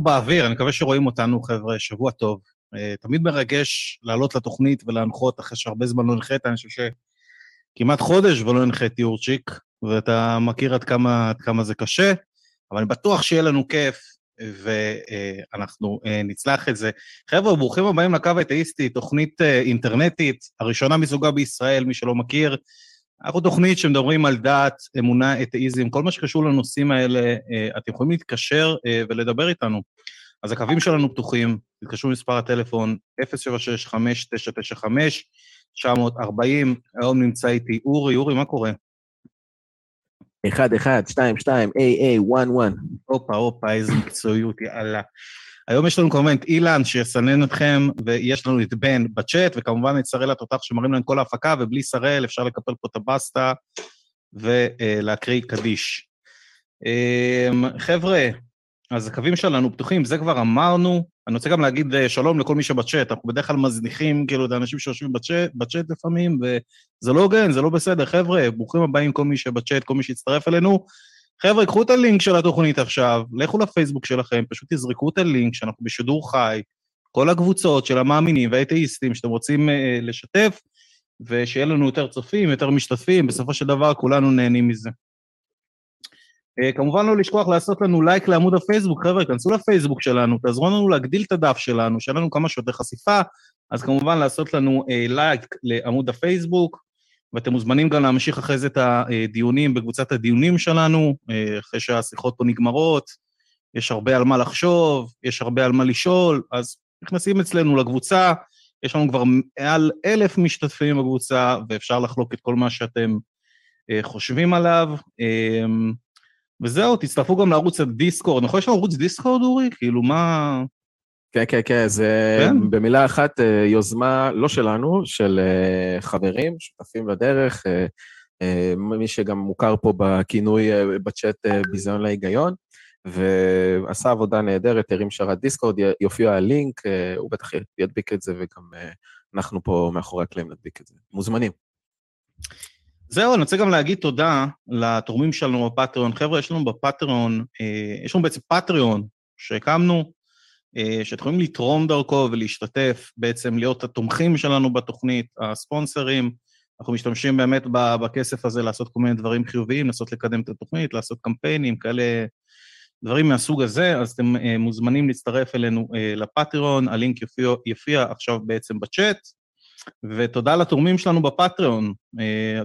אנחנו באוויר, אני מקווה שרואים אותנו, חבר'ה, שבוע טוב. אה, תמיד מרגש לעלות לתוכנית ולהנחות אחרי שהרבה זמן לא הנחית, אני חושב שכמעט חודש ולא הנחיתי יורצ'יק, ואתה מכיר עד כמה, עד כמה זה קשה, אבל אני בטוח שיהיה לנו כיף, ואנחנו אה, נצלח את זה. חבר'ה, ברוכים הבאים לקו האתאיסטי, תוכנית אה, אינטרנטית, הראשונה מסוגה בישראל, מי שלא מכיר. אנחנו תוכנית שמדברים על דת, אמונה, אתאיזם, כל מה שקשור לנושאים האלה, אה, אתם יכולים להתקשר אה, ולדבר איתנו. אז הקווים שלנו פתוחים, תתקשרו למספר הטלפון 076-5995-940, היום נמצא איתי אורי, אורי, מה קורה? 1, 1, 2, 2, AA, 1, 1. הופה, הופה, איזה מקצועיות, יאללה. היום יש לנו כמובן את אילן שיסנן אתכם, ויש לנו את בן בצ'אט, וכמובן את שראל התותח שמראים לנו כל ההפקה, ובלי שראל אפשר לקפל פה את הבסטה ולהקריא קדיש. אמ, חבר'ה, אז הקווים שלנו פתוחים, זה כבר אמרנו. אני רוצה גם להגיד אה, שלום לכל מי שבצ'אט, אנחנו בדרך כלל מזניחים כאילו את האנשים שיושבים בצ'אט, בצ'אט לפעמים, וזה לא הוגן, זה לא בסדר. חבר'ה, ברוכים הבאים כל מי שבצ'אט, כל מי שהצטרף אלינו. חבר'ה, קחו את הלינק של התוכנית עכשיו, לכו לפייסבוק שלכם, פשוט תזרקו את הלינק שאנחנו בשידור חי, כל הקבוצות של המאמינים והאתאיסטים שאתם רוצים uh, לשתף, ושיהיה לנו יותר צופים, יותר משתתפים, בסופו של דבר כולנו נהנים מזה. Uh, כמובן לא לשכוח לעשות לנו לייק לעמוד הפייסבוק, חבר'ה, כנסו לפייסבוק שלנו, תעזרו לנו להגדיל את הדף שלנו, שיהיה לנו כמה שיותר חשיפה, אז כמובן לעשות לנו uh, לייק לעמוד הפייסבוק, ואתם מוזמנים גם להמשיך אחרי זה את הדיונים בקבוצת הדיונים שלנו, אחרי שהשיחות פה נגמרות, יש הרבה על מה לחשוב, יש הרבה על מה לשאול, אז נכנסים אצלנו לקבוצה, יש לנו כבר מעל אלף משתתפים בקבוצה, ואפשר לחלוק את כל מה שאתם חושבים עליו. וזהו, תצטרפו גם לערוץ הדיסקורד. נכון, יש לנו ערוץ דיסקורד, אורי? כאילו, מה... כן, כן, כן, זה כן? במילה אחת אה, יוזמה לא שלנו, של אה, חברים, שותפים לדרך, אה, מי שגם מוכר פה בכינוי בצ'אט ביזיון להיגיון, ועשה עבודה נהדרת, הרים שרת דיסקורד, יופיע הלינק, הוא בטח ידביק את זה, וגם אנחנו פה מאחורי הקלעים נדביק את זה. מוזמנים. זהו, אני רוצה גם להגיד תודה לתורמים שלנו בפטריון. חבר'ה, יש לנו בפטריון, יש לנו בעצם פטריון שהקמנו, שאתם יכולים לתרום דרכו ולהשתתף, בעצם להיות התומכים שלנו בתוכנית, הספונסרים. אנחנו משתמשים באמת בכסף הזה לעשות כל מיני דברים חיוביים, לנסות לקדם את התוכנית, לעשות קמפיינים, כאלה דברים מהסוג הזה, אז אתם אה, מוזמנים להצטרף אלינו אה, לפטריון, הלינק יופיע, יופיע עכשיו בעצם בצ'אט, ותודה לתורמים שלנו בפטריון.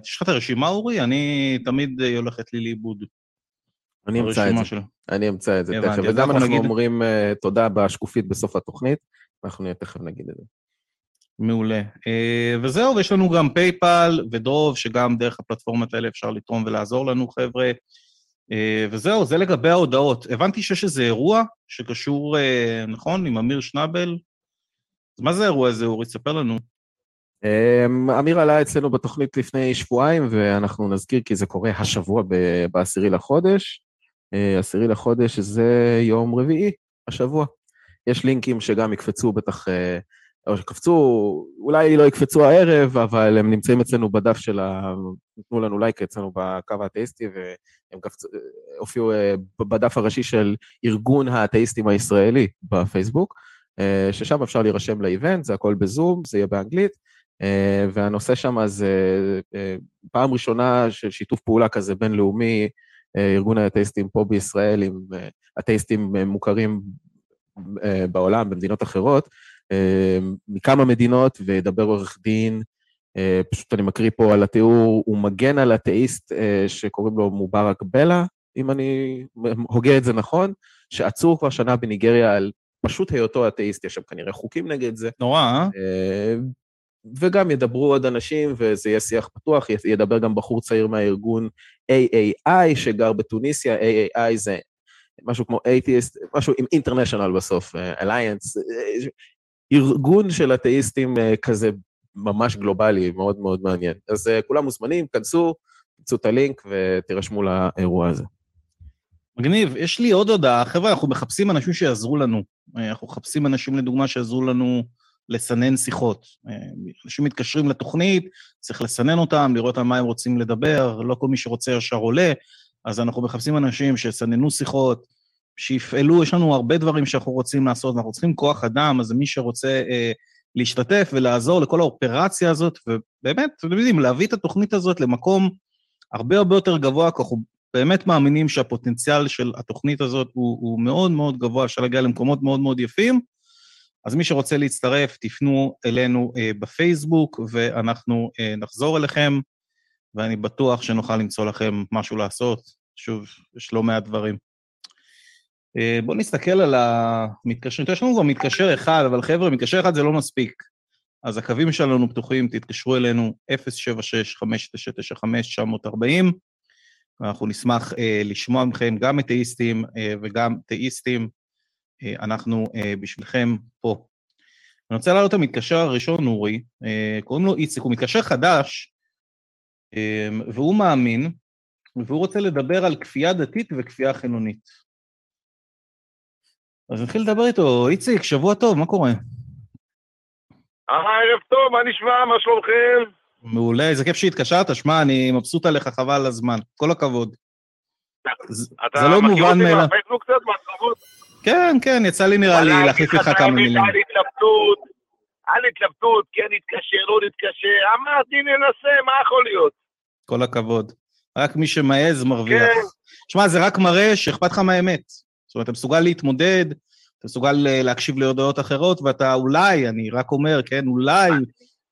יש לך את הרשימה, אורי? אני תמיד הולכת לי לאיבוד. אני אמצא את זה. שלו. אני אמצא את זה תכף, וגם אנחנו נגיד... אומרים uh, תודה בשקופית בסוף התוכנית, אנחנו תכף נגיד את זה. מעולה. Uh, וזהו, ויש לנו גם פייפל ודרוב, שגם דרך הפלטפורמות האלה אפשר לתרום ולעזור לנו, חבר'ה. Uh, וזהו, זה לגבי ההודעות. הבנתי שיש איזה אירוע שקשור, uh, נכון, עם אמיר שנאבל? אז מה זה האירוע הזה, אורי? ספר לנו. אמיר עלה אצלנו בתוכנית לפני שבועיים, ואנחנו נזכיר כי זה קורה השבוע בעשירי לחודש. אה, עשירי לחודש, זה יום רביעי, השבוע. יש לינקים שגם יקפצו בטח, אה, או שקפצו, אולי לא יקפצו הערב, אבל הם נמצאים אצלנו בדף של ה... נתנו לנו לייק אצלנו בקו האתאיסטי, והם קפצו, הופיעו אה, בדף הראשי של ארגון האתאיסטים הישראלי בפייסבוק, ששם אפשר להירשם לאיבנט, זה הכל בזום, זה יהיה באנגלית, והנושא שם זה פעם ראשונה של שיתוף פעולה כזה בינלאומי, ארגון האתאיסטים פה בישראל עם אה, אתאיסטים אה, מוכרים אה, בעולם, במדינות אחרות, מכמה מדינות, וידבר עורך דין, פשוט אני מקריא פה על התיאור, הוא מגן על אתאיסט שקוראים לו מובארק בלה, אם אני הוגה את זה נכון, שעצור כבר שנה בניגריה על פשוט היותו אתאיסט, יש שם כנראה חוקים נגד זה. נורא, אה? וגם ידברו עוד אנשים, וזה יהיה שיח פתוח, ידבר גם בחור צעיר מהארגון AAI שגר בתוניסיה, AAI זה משהו כמו אתאיסט, משהו עם אינטרנשיונל בסוף, אלייאנס, אה, ארגון של אתאיסטים אה, כזה ממש גלובלי, מאוד מאוד מעניין. אז אה, כולם מוזמנים, כנסו, תמצאו את הלינק ותירשמו לאירוע הזה. מגניב, יש לי עוד הודעה, חבר'ה, אנחנו מחפשים אנשים שיעזרו לנו. אנחנו מחפשים אנשים, לדוגמה, שיעזרו לנו לסנן שיחות. אנשים מתקשרים לתוכנית, צריך לסנן אותם, לראות על מה הם רוצים לדבר, לא כל מי שרוצה ישר עולה, אז אנחנו מחפשים אנשים שיסננו שיחות, שיפעלו, יש לנו הרבה דברים שאנחנו רוצים לעשות, אנחנו צריכים כוח אדם, אז מי שרוצה אה, להשתתף ולעזור לכל האופרציה הזאת, ובאמת, אתם יודעים, להביא את התוכנית הזאת למקום הרבה הרבה יותר גבוה, כי אנחנו באמת מאמינים שהפוטנציאל של התוכנית הזאת הוא, הוא מאוד מאוד גבוה, אפשר להגיע למקומות מאוד מאוד יפים. אז מי שרוצה להצטרף, תפנו אלינו אה, בפייסבוק, ואנחנו אה, נחזור אליכם, ואני בטוח שנוכל למצוא לכם משהו לעשות. שוב, יש לא מעט דברים. אה, בואו נסתכל על המתקשרים. יש לנו כבר מתקשר אחד, אבל חבר'ה, מתקשר אחד זה לא מספיק. אז הקווים שלנו פתוחים, תתקשרו אלינו, 076-5995-940, ואנחנו נשמח אה, לשמוע מכם גם אתאיסטים אה, וגם תאיסטים. אה, אנחנו אה, בשבילכם פה. אני רוצה להעלות את המתקשר הראשון, אורי, אה, קוראים לו איציק, הוא מתקשר חדש, והוא מאמין, והוא רוצה לדבר על כפייה דתית וכפייה חילונית. אז נתחיל לדבר איתו. איציק, שבוע טוב, מה קורה? אה, ערב טוב, מה נשמע? מה שלומכם? מעולה, איזה כיף שהתקשרת, שמע, אני מבסוט עליך, חבל על הזמן. כל הכבוד. זה לא מובן מאליו. אתה מכיר אותי מהפייסבוק קצת? כן, כן, יצא לי נראה לי להחליף איתך כמה מילים. על התלבטות, על התלבטות, כן נתקשר, לא נתקשר, אמרתי, ננסה, מה יכול להיות? כל הכבוד. רק מי שמעז מרוויח. כן. שמע, זה רק מראה שאכפת לך מהאמת. זאת אומרת, אתה מסוגל להתמודד, אתה מסוגל אה, להקשיב להודעות אחרות, ואתה אולי, אני רק אומר, כן, אולי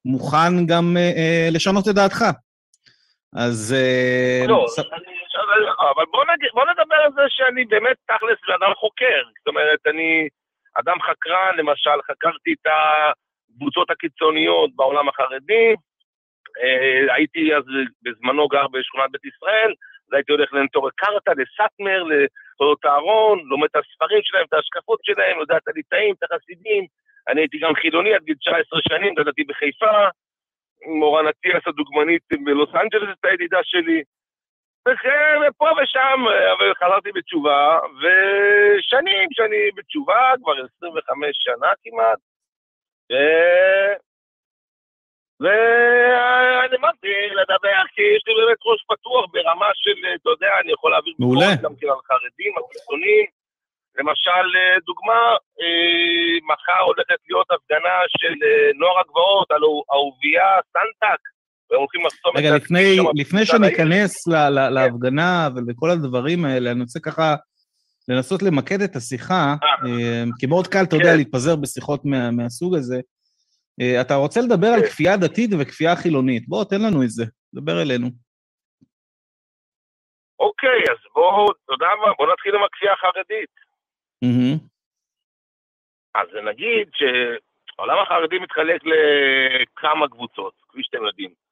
מוכן גם אה, אה, לשנות את דעתך. אז... אה, לא, ס... אני, אבל בוא, נגיד, בוא נדבר על זה שאני באמת תכלס אדם חוקר. זאת אומרת, אני אדם חקרן, למשל, חקרתי את הקבוצות הקיצוניות בעולם החרדי, אה, הייתי אז בזמנו גר בשכונת בית ישראל, אז הייתי הולך לנטורי קרתא, לסאטמר, לתולדות אהרון, לומד את הספרים שלהם, את ההשקפות שלהם, יודע את הליטאים, את החסידים. אני הייתי גם חילוני עד גיל 19 שנים, גדלתי בחיפה, מורן אטיאס הדוגמנית בלוס אנג'לס הייתה ידידה שלי. ופה ושם, אבל חזרתי בתשובה, ושנים שאני בתשובה, כבר 25 שנה כמעט, ו... ואני אמרתי לדבר, כי יש לי באמת ראש פתוח ברמה של, אתה יודע, אני יכול להעביר ביקורת גם כן על חרדים, על חיצונים. למשל, דוגמה, אה, מחר הולכת להיות הפגנה של אה, נוער הגבעות על אהוביה סנטק, והם הולכים לחסום את... רגע, לפני, לפני שניכנס. להפגנה ולכל הדברים האלה, אני רוצה ככה לנסות למקד את השיחה, אה. כי מאוד קל, אתה יודע, כן. להתפזר בשיחות מה, מהסוג הזה. אה, אתה רוצה לדבר על כן. כפייה דתית וכפייה חילונית. בוא, תן לנו את זה, דבר אלינו. אוקיי, אז בואו, אתה יודע מה, בואו נתחיל עם הכפייה החרדית. אז נגיד שהעולם החרדי מתחלק לכמה קבוצות, כפי שאתם יודעים.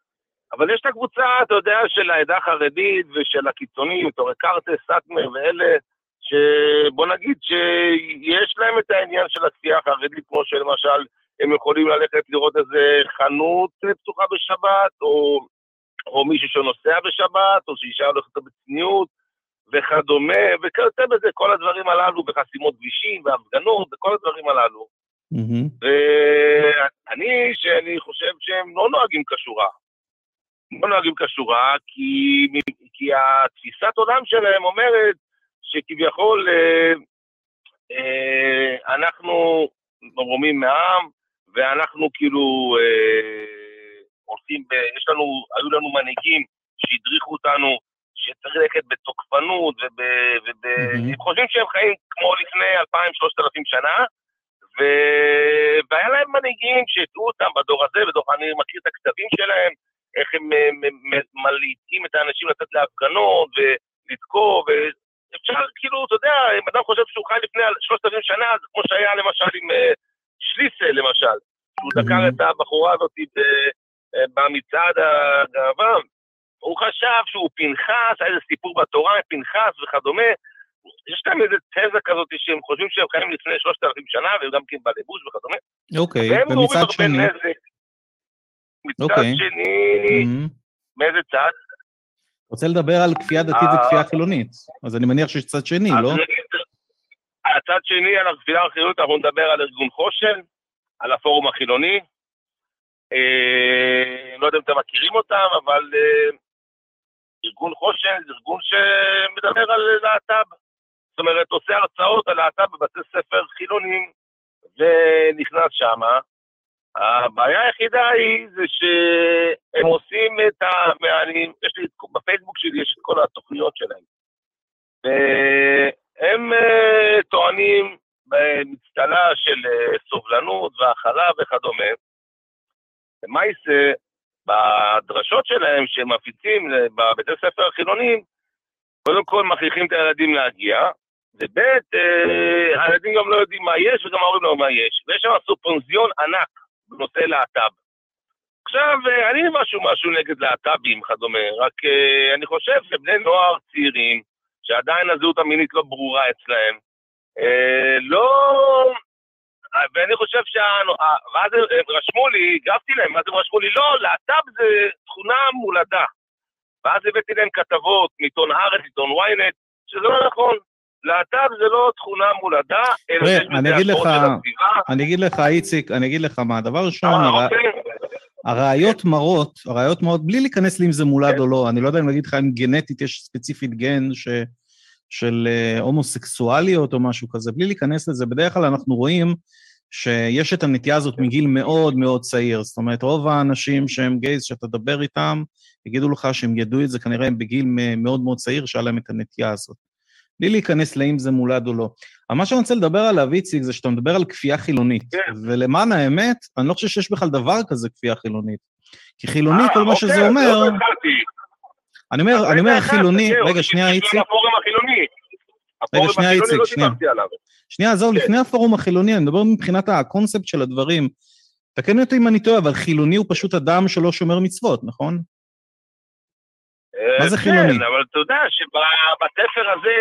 אבל יש את הקבוצה, אתה יודע, של העדה החרדית ושל הקיצונים, תורי קרטס, סאטמר ואלה, שבוא נגיד שיש להם את העניין של הכפייה החרדית, כמו שלמשל הם יכולים ללכת לראות איזה חנות פתוחה בשבת, או, או מישהו שנוסע בשבת, או שאישה הולכת בצניעות, וכדומה, וכיוצא בזה, כל הדברים הללו, בחסימות כבישים, והפגנות, וכל הדברים הללו. Mm-hmm. ואני, שאני חושב שהם לא נוהגים כשורה. לא נוהגים כשורה, כי, כי התפיסת עולם שלהם אומרת שכביכול אה, אה, אנחנו מרומים מהעם, ואנחנו כאילו אה, עושים, ב, יש לנו, היו לנו מנהיגים שהדריכו אותנו שצריך ללכת בתוקפנות, והם mm-hmm. חושבים שהם חיים כמו לפני 2,000-3,000 שנה, ו... והיה להם מנהיגים שהטעו אותם בדור הזה, בדור, אני מכיר את הכתבים שלהם, איך הם מלעיטים את האנשים לצאת להפגנות ולתקוף, ואפשר, כאילו, אתה יודע, אם אדם חושב שהוא חי לפני 3,000 שנה, זה כמו שהיה למשל עם אה, שליסל למשל, שהוא דקר את הבחורה הזאת אה, במצעד הגאווה, הוא חשב שהוא פנחס, היה איזה סיפור בתורה פנחס וכדומה, יש להם איזה תזה כזאת שהם חושבים שהם חיים לפני שלושת אלפים שנה, והם גם כן בלבוש וכדומה. אוקיי, ומצד שני... מצד אוקיי. שני, מאיזה צד? רוצה לדבר על כפייה דתית אה, וכפייה חילונית, אז אני מניח שיש צד שני, לא? הצד שני, על הכפייה החילונית, אנחנו נדבר על ארגון חושן, על הפורום החילוני. אה, לא יודע אם אתם מכירים אותם, אבל אה, ארגון חושן זה ארגון שמדבר על להט"ב. זאת אומרת, עושה הרצאות על להט"ב בבתי ספר חילונים, ונכנס שמה. הבעיה היחידה היא זה שהם עושים את ה... אני, יש לי, בפייסבוק שלי יש את כל התוכניות שלהם. והם uh, טוענים במצטלה של uh, סובלנות והכלה וכדומה. למעשה, בדרשות שלהם שהם מפיצים בבתי ספר החילונים, קודם כל מכריחים את הילדים להגיע, וב' אה, הילדים גם לא יודעים מה יש וגם ההורים לא יודעים מה יש. ויש שם סופונזיון ענק בנושא להט"ב. עכשיו, אה, אני משהו משהו נגד להט"בים וכדומה, רק אה, אני חושב שבני נוער צעירים, שעדיין הזהות המינית לא ברורה אצלהם, לא... ואני חושב שה... ואז הם רשמו לי, הגבתי להם, ואז הם רשמו לי, לא, להט"ב זה תכונה מולדה. ואז הבאתי להם כתבות מעיתון הארץ, עיתון ynet, שזה לא נכון. להט"ב זה לא תכונה מולדה, אלא יש בזה השפעות של הסביבה. אני אגיד לך, איציק, אני אגיד לך מה, דבר ראשון, אה, אוקיי. הראיות מראות, הראיות מראות, בלי להיכנס לי אם זה מולד כן. או לא, אני לא יודע אם להגיד לך אם גנטית יש ספציפית גן ש, של אה, הומוסקסואליות או משהו כזה, בלי להיכנס לזה, בדרך כלל אנחנו רואים שיש את הנטייה הזאת מגיל מאוד מאוד צעיר. זאת אומרת, רוב האנשים שהם גייז, שאתה תדבר איתם, יגידו לך שהם ידעו את זה כנראה בגיל מאוד מאוד צעיר, שהיה להם את הנטייה הזאת. בלי להיכנס לאם זה מולד או לא. אבל מה שאני רוצה לדבר עליו, איציק, זה שאתה מדבר על כפייה חילונית. כן. ולמען האמת, אני לא חושב שיש בכלל דבר כזה כפייה חילונית. כי חילוני, כל מה שזה אומר... לא אני אומר, אני אומר חילוני, רגע, שנייה, איציק. רגע, שנייה, איציק, לא שנייה. שנייה, עזוב, לפני הפורום החילוני, אני מדבר מבחינת הקונספט של הדברים. תקן אותי אם אני טועה, אבל חילוני הוא פשוט אדם שלא שומר מצוות, נכון? מה זה כן, חילוני? כן, אבל אתה יודע שבתפר הזה,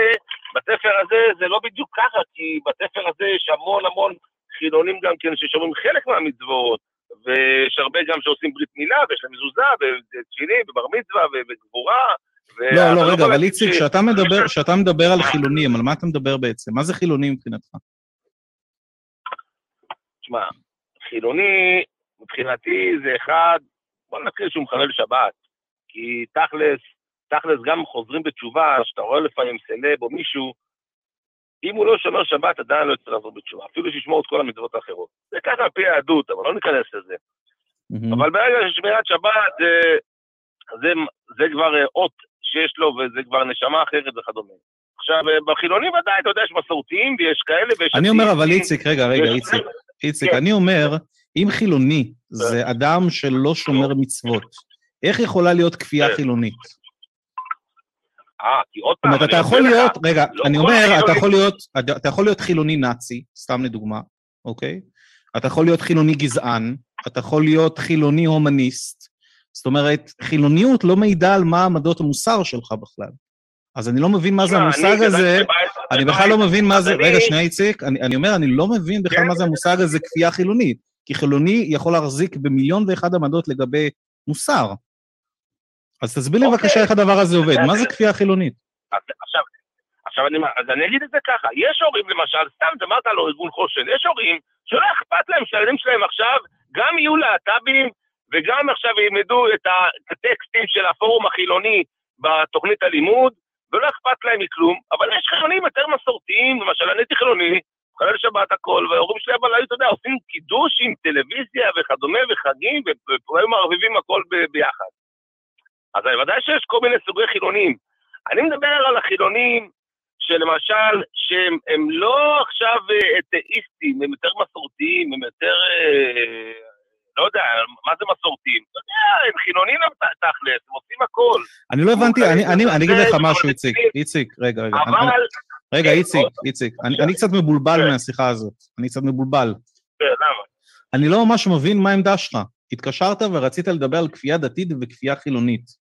בתפר הזה זה לא בדיוק ככה, כי בתפר הזה יש המון המון חילונים גם כן ששומרים חלק מהמצוות, ויש הרבה גם שעושים ברית מילה, ויש להם מזוזה, ותפילין, ובר מצווה, וגבורה. לא, לא, רגע, אבל איציק, כשאתה מדבר על חילונים, על מה אתה מדבר בעצם? מה זה חילוני מבחינתך? תשמע, חילוני, מבחינתי זה אחד, בוא נתחיל שהוא מחלל שבת. כי תכלס, תכלס גם חוזרים בתשובה, שאתה רואה לפעמים סלב או מישהו, אם הוא לא שומר שבת, עדיין לא יצטרך לחזור בתשובה, אפילו שישמור את כל המצוות האחרות. זה ככה על פי היהדות, אבל לא ניכנס לזה. Mm-hmm. אבל ברגע ששמירת שבת, זה, זה, זה כבר אה, אות שיש לו, וזה כבר נשמה אחרת וכדומה. עכשיו, אה, בחילונים ודאי, אתה יודע, יש מסורתיים ויש כאלה ויש... אני אומר, אבל איציק, רגע, רגע, איציק, איציק, כן. אני אומר, אם חילוני זה כן. אדם שלא שומר מצוות, איך יכולה להיות כפייה כן. חילונית? אה, כי עוד פעם... זאת אומרת, אתה יכול להיות, רגע, לא אני אומר, אתה יכול להיות, אתה יכול להיות חילוני נאצי, סתם לדוגמה, אוקיי? אתה יכול להיות חילוני גזען, אתה יכול להיות חילוני הומניסט. זאת אומרת, חילוניות לא מעידה על מה עמדות המוסר שלך בכלל. אז אני לא מבין מה זה המושג הזה, אני בכלל לא מבין מה זה, רגע, שנייה, איציק, אני אומר, אני לא מבין בכלל מה זה המושג הזה כפייה חילונית. כי חילוני יכול להחזיק במיליון ואחד עמדות לגבי מוסר. אז תסביר לי אוקיי. בבקשה איך הדבר הזה עובד, מה זה כפייה חילונית? עכשיו, עכשיו אני, אז אני אגיד את זה ככה, יש הורים למשל, סתם אמרת לו ארגון חושן, יש הורים שלא אכפת להם שהילדים שלהם עכשיו גם יהיו להט"בים וגם עכשיו ילמדו את הטקסטים של הפורום החילוני בתוכנית הלימוד, ולא אכפת להם מכלום, אבל יש חילונים יותר מסורתיים, למשל אני הייתי חילוני, חלל שבת הכל, וההורים שלי אבל היו, אתה יודע, עושים קידוש עם טלוויזיה וכדומה וחגים, והיו מערבבים הכל ביחד. אז ודאי שיש כל מיני סוגי חילונים. אני מדבר על החילונים שלמשל, שהם לא עכשיו אה, אתאיסטים, הם יותר מסורתיים, הם יותר... אה, לא יודע, מה זה מסורתיים? אתה יודע, הם חילונים תכלס, הם עושים הכל. אני לא הבנתי, אני אגיד לך משהו, איציק. איציק, רגע, רגע. אבל... רגע, איציק, איציק, אני קצת מבולבל כן. מהשיחה הזאת. אני קצת מבולבל. כן, למה? אני לא ממש מבין מה העמדה שלך. התקשרת ורצית לדבר על כפייה דתית וכפייה חילונית.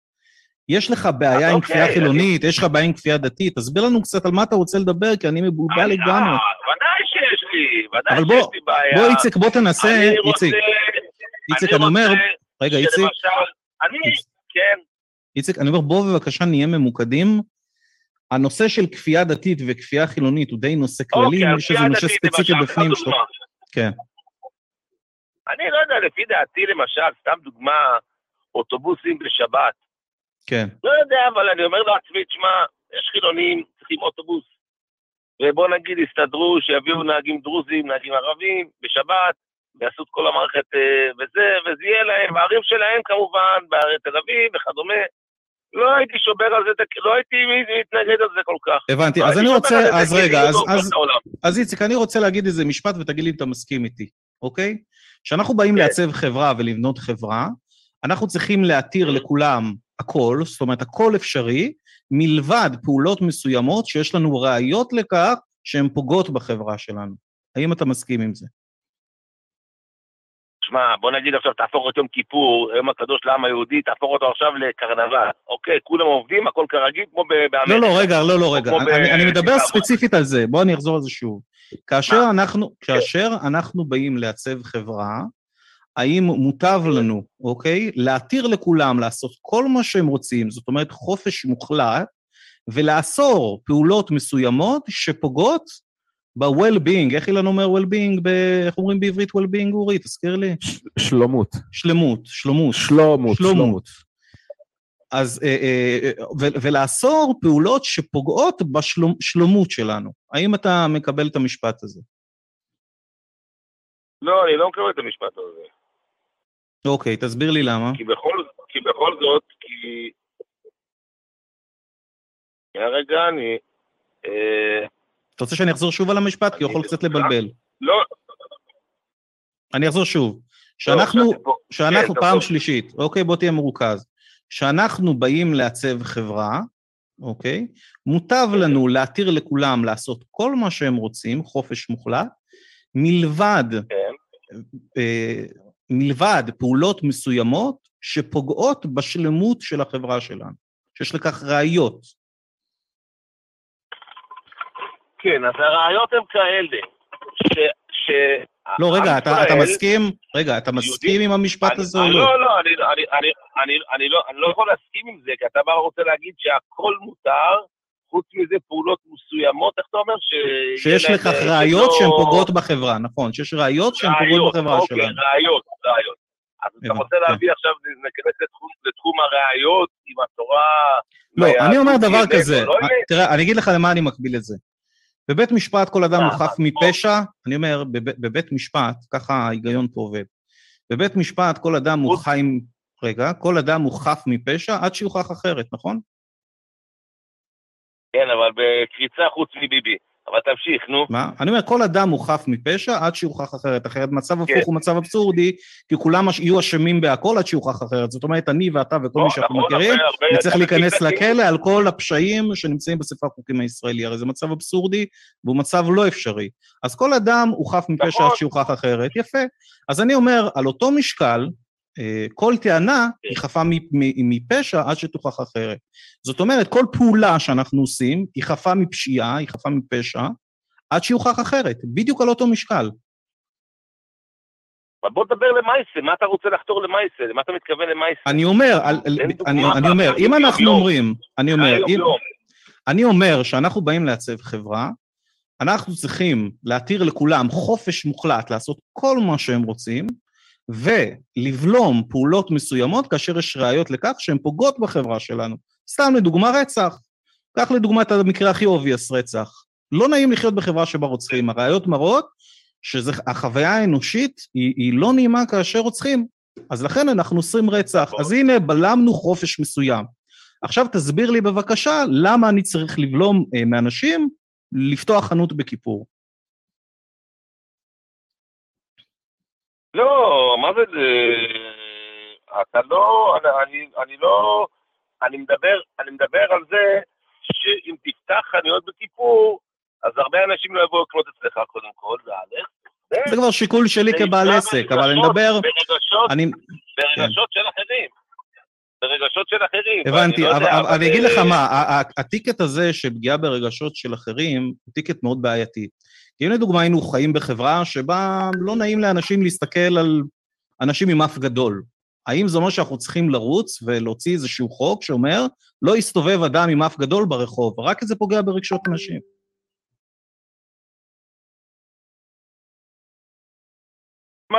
יש לך בעיה עם אוקיי, כפייה חילונית, יש לך בעיה עם כפייה דתית, תסביר לנו קצת על מה אתה רוצה לדבר, כי אני מבולבל לגמרי. ודאי שיש לי, ודאי שיש לי בעיה. בוא, איציק, בוא תנסה, איציק. איציק, אני אומר, רגע, איציק. אני, כן. איציק, אני אומר, בוא בבקשה נהיה ממוקדים. הנושא של כפייה דתית וכפייה חילונית הוא די נושא כללי, אוקיי, יש איזה נושא ספציפי בפנים שלו. כן. אני לא יודע, לפי דעתי למשל, סתם דוגמה, אוטובוסים בשבת. כן. לא יודע, אבל אני אומר לעצמי, תשמע, יש חילונים, צריכים אוטובוס. ובוא נגיד יסתדרו, שיביאו נהגים דרוזים, נהגים ערבים, בשבת, ויעשו את כל המערכת אה, וזה, וזה יהיה להם, בערים שלהם כמובן, בערי תל אביב וכדומה. לא הייתי שובר על זה, לא הייתי מתנגד על זה כל כך. הבנתי, לא אז אני רוצה, אז רגע, אז- אז- בעולם. אז איציק, אני רוצה להגיד איזה משפט ותגיד לי אם אתה מסכים איתי, אוקיי? כשאנחנו באים כן. לעצב חברה ולבנות חברה, אנחנו צריכים להתיר לכולם הכל, זאת אומרת, הכל אפשרי, מלבד פעולות מסוימות שיש לנו ראיות לכך שהן פוגעות בחברה שלנו. האם אתה מסכים עם זה? שמע, בוא נגיד עכשיו, תהפוך את יום כיפור, יום הקדוש לעם היהודי, תהפוך אותו עכשיו לקרנבל. אוקיי, כולם עובדים, הכל כרגיל, כמו באמריקה. לא, לא, רגע, לא, לא, רגע. אני, אני- מדבר. ספציפית על זה, בוא אני אחזור על זה שוב. כאשר? אנחנו, כאשר אנחנו באים לעצב חברה, האם מוטב לנו, אוקיי, להתיר לכולם לעשות כל מה שהם רוצים, זאת אומרת חופש מוחלט, ולאסור פעולות מסוימות שפוגעות ב-well-being, איך אילן אומר well-being, ב- איך אומרים בעברית well-being, אורי? תזכיר לי. שלומות. שלמות, שלמות. שלומות. שלומות. אז, אה, אה, ו- ולאסור פעולות שפוגעות בשלומות שלנו. האם אתה מקבל את המשפט הזה? לא, אני לא מקבל את המשפט הזה. אוקיי, תסביר לי למה. כי בכל, כי בכל זאת, כי... שנייה רגע, אני... אה, אתה רוצה שאני אחזור שוב על המשפט? כי הוא יכול קצת לבלבל. לא, אני אחזור שוב. לא, שאנחנו, פה. שאנחנו כן, פעם. שלישית, אוקיי, בוא תהיה מרוכז. כשאנחנו באים לעצב חברה, אוקיי, מוטב לנו להתיר לכולם לעשות כל מה שהם רוצים, חופש מוחלט, מלבד, כן. אה, מלבד פעולות מסוימות שפוגעות בשלמות של החברה שלנו, שיש לכך ראיות. כן, אז הראיות הן כאלה, ש... ש... לא, רגע, אתה, אתה מסכים, רגע, אתה מסכים עם המשפט אני- הזה או לא? לא, לא, אני, אני, אני, אני, אני, לא, אני לא יכול להסכים עם זה, כי אתה בא רוצה להגיד שהכל מותר, חוץ מזה פעולות מסוימות, איך אתה אומר? ש... שיש לכך אה, ראיות לא- שהן פוגעות בחברה, נכון, שיש ראיות שהן פוגעות בחברה אוקיי, שלנו. ראיות, ראיות. אז אתה רוצה כן. להביא עכשיו, ניכנס לתחום, הראיות עם התורה... לא, והיהדות, אני אומר דבר כזה, לא אמת? תראה, אני אגיד לך למה אני מקביל את זה. בבית משפט כל אדם אה, הוא חף אה, מפשע, אני אומר, בב- בבית משפט, ככה ההיגיון פה עובד. בבית משפט כל אדם הוא חי... רגע, כל אדם הוא חף מפשע עד שיוכח אחרת, נכון? כן, אבל בקריצה חוץ מביבי. אבל תמשיך, נו. מה? אני אומר, כל אדם הוא חף מפשע עד שיוכח אחרת, אחרת מצב כן. הפוך הוא מצב אבסורדי, כי כולם יהיו אשמים בהכל עד שיוכח אחרת. זאת אומרת, אני ואתה וכל מי לא, שאנחנו נכון, מכירים, נצטרך להיכנס לכלא על כל הפשעים שנמצאים בספר החוקים הישראלי. הרי זה מצב אבסורדי והוא מצב לא אפשרי. אז כל אדם הוא חף מפשע נכון. עד שיוכח אחרת, יפה. אז אני אומר, על אותו משקל, כל טענה היא חפה מ- מ- מפשע עד שתוכח אחרת. זאת אומרת, כל פעולה שאנחנו עושים היא חפה מפשיעה, היא חפה מפשע, עד שיוכח אחרת, בדיוק על אותו משקל. אבל בוא נדבר למייסה, מה אתה רוצה לחתור למייסה? למה אתה מתכוון למייסה? אני אומר, אני אומר, אם אנחנו. אומרים, אני אומר. אני אומר שאנחנו באים לעצב חברה, אנחנו צריכים להתיר לכולם חופש מוחלט לעשות כל מה שהם רוצים, ולבלום פעולות מסוימות כאשר יש ראיות לכך שהן פוגעות בחברה שלנו. סתם לדוגמה רצח. קח לדוגמה את המקרה הכי obvious, רצח. לא נעים לחיות בחברה שבה רוצחים. הראיות מראות שהחוויה האנושית היא, היא לא נעימה כאשר רוצחים. אז לכן אנחנו עושים רצח. אז הנה, בלמנו חופש מסוים. עכשיו תסביר לי בבקשה למה אני צריך לבלום אה, מאנשים לפתוח חנות בכיפור. לא, מה זה זה? אתה לא, אני, אני לא, אני מדבר, אני מדבר על זה שאם תפתח חנויות בכיפור, אז הרבה אנשים לא יבואו לקנות אצלך קודם כל, זה א', זה כבר שיקול שלי כבעל עסק, אבל אני מדבר, ברגשות, אני, ברגשות של אחרים. ברגשות של אחרים. הבנתי, לא אבל יודע, אבל אני אגיד אה, לך מה, ה- ה- הטיקט הזה של פגיעה ברגשות של אחרים, הוא טיקט מאוד בעייתי. כי אם לדוגמה היינו חיים בחברה שבה לא נעים לאנשים להסתכל על אנשים עם אף גדול, האם זה אומר שאנחנו צריכים לרוץ ולהוציא איזשהו חוק שאומר, לא יסתובב אדם עם אף גדול ברחוב, רק כי זה פוגע ברגשות אנשים? מה,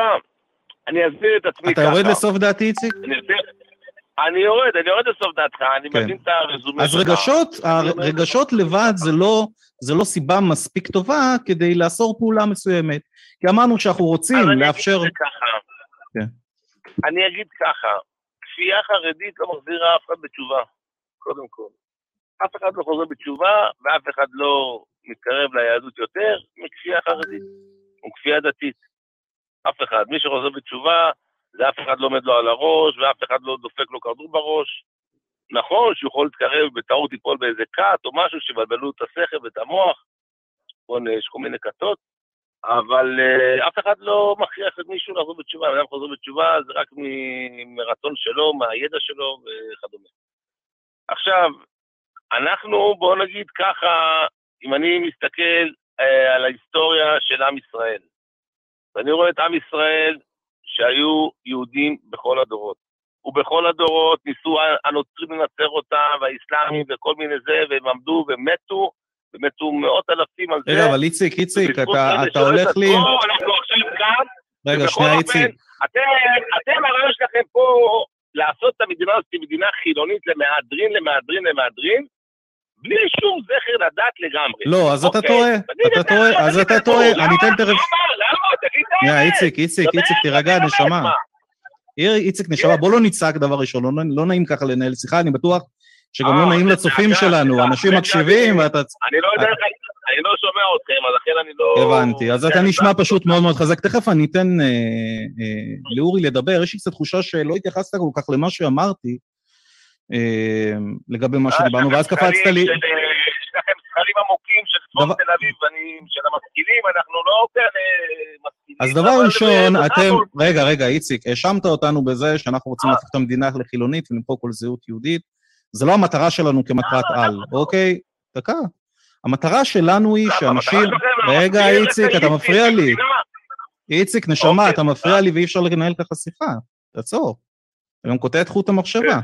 אני אסביר את עצמי אתה ככה. יורד לסוף דעתי, איציק? אני אסביר, אני יורד, אני יורד לסוף דעתך, אני כן. מבין את הרזומה אז רגשות, הרגשות לבד זה לא, זה לא סיבה מספיק טובה כדי לאסור פעולה מסוימת. כי אמרנו שאנחנו רוצים אז אני לאפשר... אגיד ככה. כן. אני אגיד ככה, כפייה חרדית לא מחזירה אף אחד בתשובה, קודם כל. אף אחד לא חוזר בתשובה, ואף אחד לא מתקרב ליהדות יותר מכפייה חרדית, או כפייה דתית. אף אחד. מי שחוזר בתשובה, זה אף אחד לא עומד לו על הראש, ואף אחד לא דופק לו כדור בראש. נכון שהוא יכול להתקרב, בטעות ייפול באיזה כת או משהו שיבלבלו את השכל ואת המוח, יש כל מיני כתות, אבל uh, אף אחד לא מכריח את מישהו לחזור בתשובה, אדם חוזר בתשובה זה רק מרצון שלו, מהידע שלו וכדומה. עכשיו, אנחנו, בואו נגיד ככה, אם אני מסתכל uh, על ההיסטוריה של עם ישראל, ואני רואה את עם ישראל שהיו יהודים בכל הדורות. ובכל הדורות ניסו הנוצרים לנצר אותם, והאסלאמים וכל מיני זה, והם עמדו ומתו, ומתו מאות אלפים על זה. רגע, אבל איציק, איציק, אתה, אתה הולך לי... אנחנו עכשיו כאן, רגע, שנייה, איציק. אתם, אתם הרעיון שלכם פה לעשות את המדינה הזאת כמדינה חילונית למהדרין, למהדרין, למהדרין, בלי שום זכר לדת לגמרי. לא, אז אתה אוקיי? טועה, תגיד אתה טועה? אז אתה. טועה? אני אתן תכף... למה? למה? תגיד את האמת. איציק, איציק, איציק, תירגע, נשמה. מה? איציק, נשמה, בוא לא נצעק דבר ראשון, לא, לא נעים ככה לנהל שיחה, אני בטוח שגם אה, לא נעים זה לצופים שלנו, אנשים מקשיבים. ואתה... אני לא יודע איך, אני לא שומע אתכם, אז לכן אני לא... הבנתי, אז אתה כן, נשמע פשוט מאוד מאוד חזק. תכף אני אתן אה, אה, לאורי לדבר, יש לי קצת תחושה שלא התייחסת כל כך למה שאמרתי אה, לגבי מה אה, שדיברנו, ואז קפצת לי... אה, יש לכם סקרים עמוקים של צפון תל אביב, של המשכילים, אנחנו לא כאלה משכילים. אז דבר ראשון, אה, אתם, רגע, רגע, איציק, האשמת אותנו בזה שאנחנו רוצים אה. להפוך את המדינה לחילונית ולמחוק כל זהות יהודית. זה לא המטרה שלנו כמטרת על, אוקיי? דקה. המטרה שלנו היא? שאנשים... רגע, איציק, אתה מפריע לי. איציק, נשמה, אוקיי, אתה מפריע לי ואי אפשר לנהל ככה שיחה. תעצור. אתה גם קוטע את חוט המחשבה.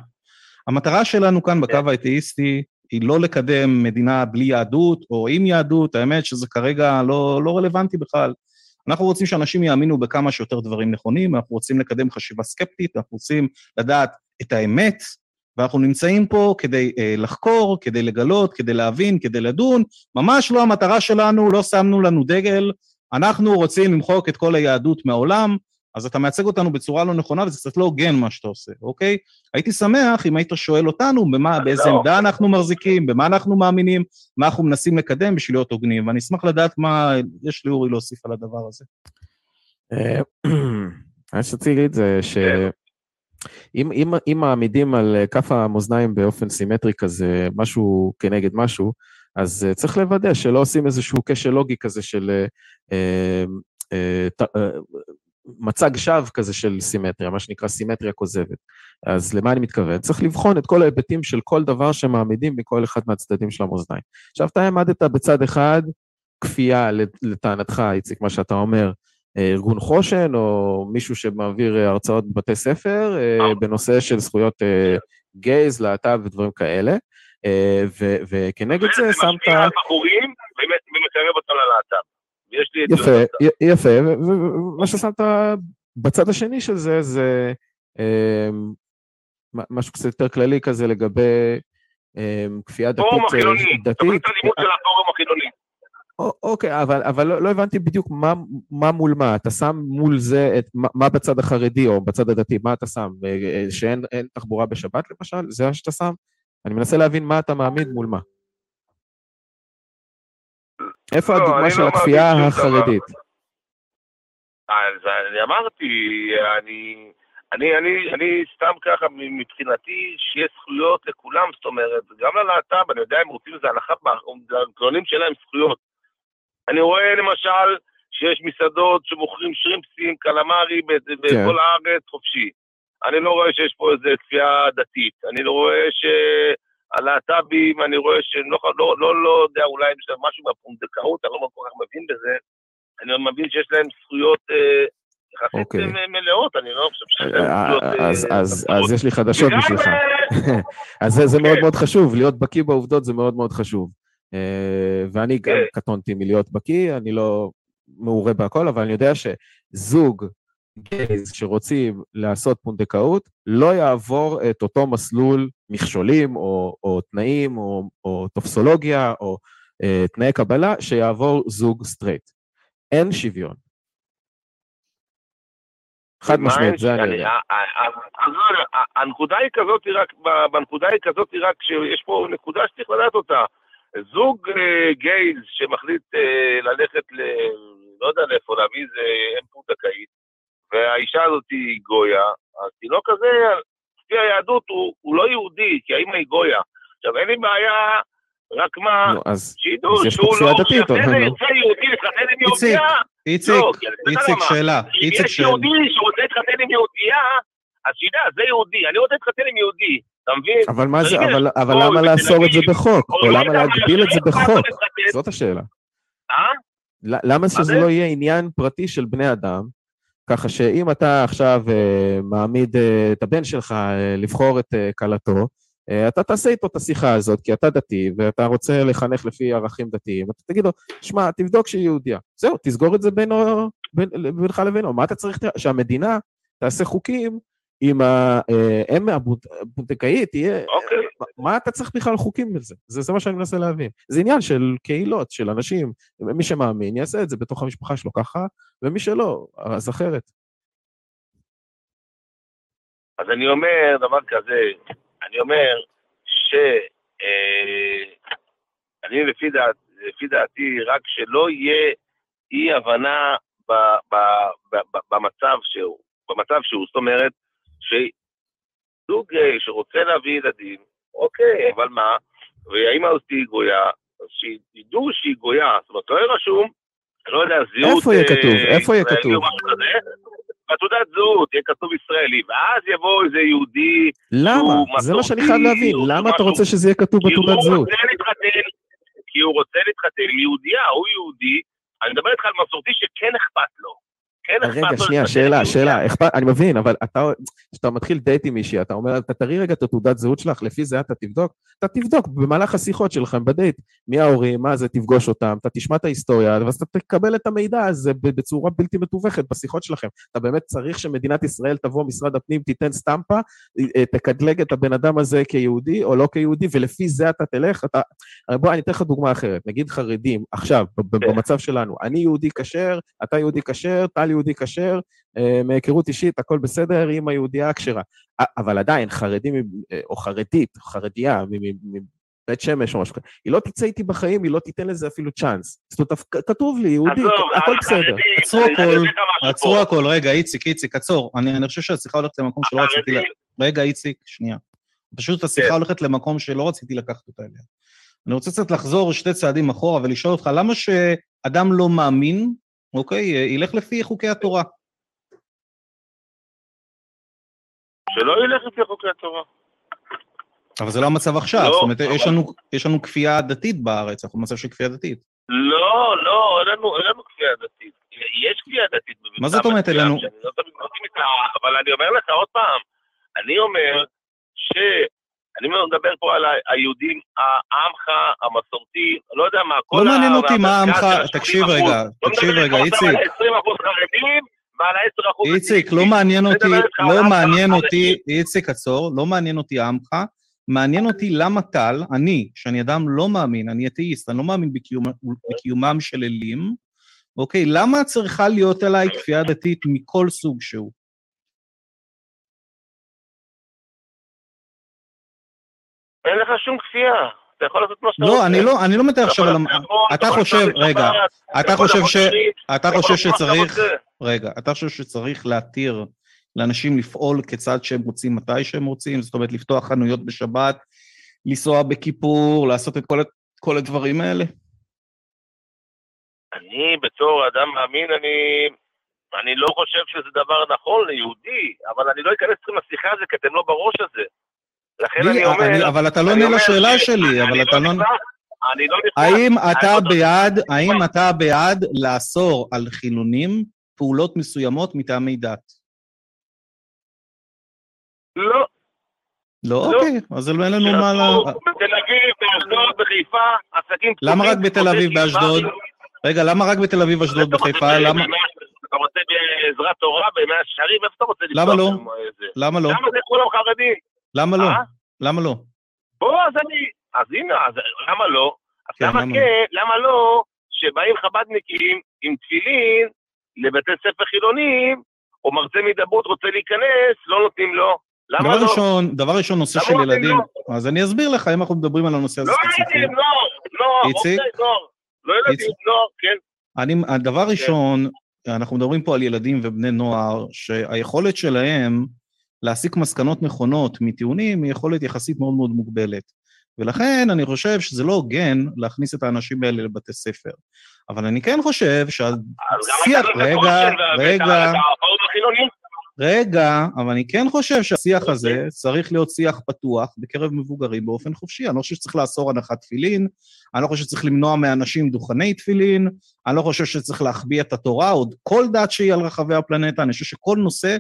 כן. המטרה שלנו כאן בקו האתאיסטי היא לא לקדם מדינה בלי יהדות או עם יהדות, האמת שזה כרגע לא, לא רלוונטי בכלל. אנחנו רוצים שאנשים יאמינו בכמה שיותר דברים נכונים, אנחנו רוצים לקדם חשיבה סקפטית, אנחנו רוצים לדעת את האמת, ואנחנו נמצאים פה כדי אה, לחקור, כדי לגלות, כדי להבין, כדי לדון. ממש לא המטרה שלנו, לא שמנו לנו דגל, אנחנו רוצים למחוק את כל היהדות מהעולם, אז אתה מייצג אותנו בצורה לא נכונה, וזה קצת לא הוגן מה שאתה עושה, אוקיי? הייתי שמח אם היית שואל אותנו במה, באיזה לא. עמדה אנחנו מחזיקים, במה אנחנו מאמינים, מה אנחנו מנסים לקדם בשביל להיות הוגנים, ואני אשמח לדעת מה יש לאורי להוסיף על הדבר הזה. אה, מה שרציתי להגיד זה שאם אם, אם מעמידים על אה, כף המאזניים באופן סימטרי כזה, משהו כנגד משהו, אז אה, צריך לוודא שלא עושים איזשהו כשל לוגי כזה של אה, אה, אה, ת- אה, מצג שווא כזה של סימטריה, מה שנקרא סימטריה כוזבת. אז למה אני מתכוון? צריך לבחון את כל ההיבטים של כל דבר שמעמידים מכל אחד מהצדדים של המאזניים. עכשיו, אתה העמדת בצד אחד כפייה, לטענתך, איציק, מה שאתה אומר, אה, ארגון חושן, או מישהו שמעביר אה, הרצאות בבתי ספר אה, בנושא של זכויות גייז, להט"ב ודברים כאלה, וכנגד זה וזה שמת... משפיע על בחורים ומקרב אותם ללהט"ב. ויש לי את. יפה, יפה, ומה ששמת בצד השני של זה, זה אה, מ- משהו קצת יותר כללי כזה לגבי אה, כפייה דתית. פורום אה, החילוני. תוכנית הלימוד של הפורום החילוני. אוקיי, אבל, אבל לא, לא הבנתי בדיוק מה, מה מול מה. אתה שם מול זה את מה, מה בצד החרדי או בצד הדתי, מה אתה שם? אה, אה, שאין אין תחבורה בשבת למשל? זה מה שאתה שם? אני מנסה להבין מה אתה מעמיד מול מה. איפה לא, הדוגמה של לא הכפייה. החרדית? אז אני אמרתי, אני, אני, אני, אני סתם ככה, מבחינתי, שיש זכויות לכולם, זאת אומרת, גם ללהט"ב, אני יודע, הם רוצים איזה הנחה, למתלוננים שלהם זכויות. אני רואה למשל שיש מסעדות שמוכרים שרימפסים, קלמרי, כן. בכל הארץ חופשי. אני לא רואה שיש פה איזה כפייה דתית. אני לא רואה שהלהט"בים, אני רואה שהם לא, לא, לא, לא יודע, אולי יש להם משהו מהפונדקאות, אני לא כל כך מבין בזה. אני מבין שיש להם זכויות אה, יחסית אוקיי. אה, מלאות, אני לא חושב להם אה, אז, אז. אז יש לי חדשות בשבילך. אז זה, זה. מאוד מאוד חשוב, להיות בקיא בעובדות זה מאוד מאוד חשוב. אה, ואני גם כן. קטונתי מלהיות בקיא, אני לא מעורה בהכל, אבל אני יודע שזוג gays שרוצים לעשות פונדקאות, לא יעבור את אותו מסלול מכשולים או, או תנאים או, או טופסולוגיה או אה, תנאי קבלה שיעבור זוג סטרייט. אין שוויון. חד משמעית, זה אני יודע. הנקודה היא כזאת, רק, בנקודה היא כזאת רק שיש פה נקודה שצריך לדעת אותה. זוג אה, gays שמחליט אה, ללכת ל... לא יודע לאיפה להביא איזה אם פונדקאית, והאישה הזאת היא גויה, התינוק הזה, לפי היהדות, הוא, הוא לא יהודי, כי האמא היא גויה. עכשיו, אין לי בעיה, רק מה, אז שידעו אז יש שהוא לא, שאחרי זה אבל- ירצה יהודי להתחתן עם איציק, יהודייה, איציק, לא, איציק. שאלה, אם איציק, יש שאלה. יהודי שרוצה להתחתן עם יהודייה, אז שידע, זה יהודי, אני רוצה להתחתן עם יהודי, אתה מבין? אבל מה זה, אבל, למה לאסור את זה בחוק? או לא למה להגביל את זה בחוק? זאת השאלה. אה? למה שזה זה? לא יהיה עניין פרטי של בני אדם, ככה שאם אתה עכשיו אה, מעמיד אה, את הבן שלך אה, לבחור את כלתו, אתה תעשה איתו את השיחה הזאת, כי אתה דתי ואתה רוצה לחנך לפי ערכים דתיים, אתה תגיד לו, שמע, תבדוק שהיא יהודייה. זהו, תסגור את זה בינו, בין, בינך לבינו. מה אתה צריך שהמדינה תעשה חוקים אם האם הפונדקאית תהיה... אוקיי. מה- אתה צריך בכלל חוקים בזה? זה, זה מה שאני מנסה להבין. זה עניין של קהילות, של אנשים. מי שמאמין יעשה את זה בתוך המשפחה שלו ככה, ומי שלא, אז אחרת. אז אני אומר דבר כזה, אני אומר ש... אה, אני לפי, דעת, לפי דעתי, רק שלא יהיה אי הבנה ב, ב, ב, ב, במצב שהוא, במצב שהוא, זאת אומרת, שזוג אה, שרוצה להביא ילדים, אוקיי, אבל מה, והאמא הזאת היא גויה, שידעו שהיא גויה, זאת אומרת, לא יהיה רשום, לא יודע, זהות... איפה יהיה אה, כתוב? איפה יהיה כתוב? בתעודת זהות יהיה כתוב ישראלי, ואז יבוא איזה יהודי למה? זה מה שאני חייב להבין. למה אתה רוצה שזה יהיה כתוב בתעודת זהות? כי הוא רוצה להתחתן עם יהודייה, הוא יהודי, אני מדבר איתך על מסורתי שכן אכפת לו. לו רגע, שנייה, שאלה. שאלה, אכפת, אני מבין, אבל אתה, כשאתה מתחיל דייט עם מישהי, אתה אומר, אתה תראי רגע את התעודת זהות שלך, לפי זה אתה תבדוק, אתה תבדוק במהלך השיחות שלכם בדייט, מי ההורים, מה זה, תפגוש אותם, אתה תשמע את ההיסטוריה, ואז אתה תקבל את המידע הזה בצורה בלתי מתווכת בשיחות שלכם. אתה באמת צריך שמדינת ישראל תבוא, משרד הפנים, תיתן סטמפה, אה, תקדלג את הבן אדם הזה כיהודי או לא כיהודי, ולפי זה אתה תלך, אתה... בוא, אני אתן לך דוגמה אחרת, נגיד חרדים, עכשיו, כן. במצב שלנו, אני יהודי כשר, אתה יהודי כשר, טל יהודי כשר, אה, מהיכרות אישית, הכל בסדר, עם היהודייה הכשרה. א- אבל עדיין, חרדים, אה, או חרדית, חרדיה, מ- מ- מבית שמש או משהו כזה, היא לא תצא איתי בחיים, היא לא תיתן לזה אפילו צ'אנס. זאת אומרת, כתוב לי, יהודי, הכל בסדר. חרדי, עצרו הכל, עצרו. הכל, רגע, איציק, איציק, עצור. אני חושב שהשיחה הולכת למקום שלא רציתי... רגע, איציק, שנייה. פשוט השיחה כן. הולכת למקום שלא רציתי לקחת אותה אליה. אני רוצה קצת לחזור שתי צעדים אחורה ולשאול אותך, למה שאדם לא מאמין, אוקיי, ילך לפי חוקי התורה? שלא ילך לפי חוקי התורה. אבל זה לא המצב עכשיו, לא, זאת אומרת, אבל- יש לנו- יש לנו כפייה דתית בארץ, אנחנו במצב של כפייה דתית. לא, לא, אין לנו, אין לנו כפייה דתית. יש כפייה דתית מה זאת אומרת אין לנו? לא איתה, אבל אני אומר לך עוד פעם, אני אומר ש... אני מדבר פה על היהודים, העמך, המסורתי, לא יודע מה, כל לא מעניין אותי מה המרכז עמך, של ה- תקשיב 80%. רגע, לא תקשיב רגע, איציק. על 20% חרדים ועל ה-10% איציק. לא מעניין אותי, לא מעניין. אותי, איציק, עצור, לא מעניין אותי עמך, מעניין אותי למה טל, אני, שאני אדם לא מאמין, אני אתאיסט, אני לא מאמין בקיום, בקיומם של אלים, אוקיי, למה צריכה להיות עליי כפייה דתית מכל סוג שהוא? אין לך שום כפייה. אתה יכול לעשות מה שאתה רוצה. לא, אני לא, אני לא מתאר עכשיו על... אתה חושב, רגע, אתה חושב ש... אתה חושב שצריך... רגע, אתה חושב שצריך להתיר לאנשים לפעול כצד שהם רוצים, מתי שהם רוצים? זאת אומרת, לפתוח חנויות בשבת, לנסוע בכיפור, לעשות את כל, כל הדברים האלה? אני בתור אדם מאמין, אני, אני לא חושב שזה דבר נכון ליהודי, אבל אני לא אכנס אתכם לשיחה הזו, כי אתם לא בראש הזה. לכן אני אומר... אני- אבל אתה לא עונה אומר לשאלה שלי, אבל אתה לא... אני לא נכנס... האם אתה לא- בעד, האם אתה בעד לאסור על חילונים פעולות מסוימות מטעמי דת? לא. לא? לא. אוקיי, אז אין לנו מה... ל- בתל אביב, באשדוד, בחיפה, עסקים. למה רק בתל אביב, באשדוד? רגע, למה רק בתל אביב, אשדוד, בחיפה? למה? אתה רוצה בעזרת תורה במאה שערים, איפה אתה רוצה לפתוח? למה לא? אה? למה לא? למה זה כולם חרדים? למה לא? אה? למה לא? בוא, אז אני... אז הנה, אז למה לא? אז כן, למה כן, למה לא, שבאים חב"דניקים עם תפילין לבתי ספר חילוניים, או מרצה מדברות רוצה להיכנס, לא נותנים לו. למה דבר לא? ראשון, דבר ראשון, נושא של לא ילדים. אז אני אסביר לך אם אנחנו מדברים על הנושא לא הספציפי. ילדים, נוער, נוער, איציק? לא ילדים? נוער, כן. אני, הדבר ראשון, אנחנו מדברים פה על ילדים ובני נוער, שהיכולת שלהם להסיק מסקנות נכונות מטיעונים היא יכולת יחסית מאוד מאוד מוגבלת. ולכן אני חושב שזה לא הוגן להכניס את האנשים האלה לבתי ספר. אבל אני כן חושב שהשיח, לא רגע, רגע? רגע, אבל אני כן חושב שהשיח הזה צריך להיות שיח פתוח בקרב מבוגרים באופן חופשי. אני לא חושב שצריך לאסור הנחת תפילין, אני לא חושב שצריך למנוע מאנשים דוכני תפילין, אני לא חושב שצריך להחביא את התורה, או כל דת שהיא על רחבי הפלנטה, אני חושב שכל נושא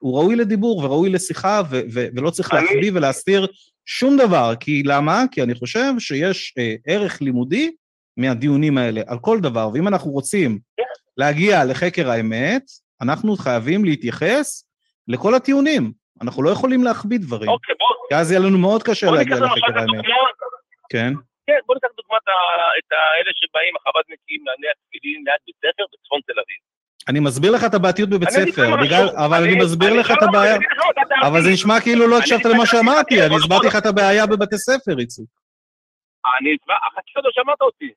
הוא ראוי לדיבור וראוי לשיחה, ו- ו- ולא צריך להחביא ולהסתיר שום דבר. כי למה? כי אני חושב שיש אה, ערך לימודי מהדיונים האלה, על כל דבר, ואם אנחנו רוצים להגיע לחקר האמת, אנחנו חייבים להתייחס לכל הטיעונים. אנחנו לא יכולים להחביא דברים, אוקיי, בוא כי אז יהיה לנו מאוד קשה להגיע לחקר האמת. כן? כן, בוא ניקח דוגמת את האלה שבאים, החב"דניקים, להניח תפילין ליד בית ספר בצפון תל אביב. אני מסביר לך את הבעייתיות בבית ספר, בגלל, אבל אני מסביר לך את לא, הבעיה, אגיד לך את הדעתי. אבל זה נשמע כאילו לא הקשבת למה שאמרתי, אני הסברתי לך את הבעיה בבתי ספר, איציק. אני חצי לא שמעת אותי.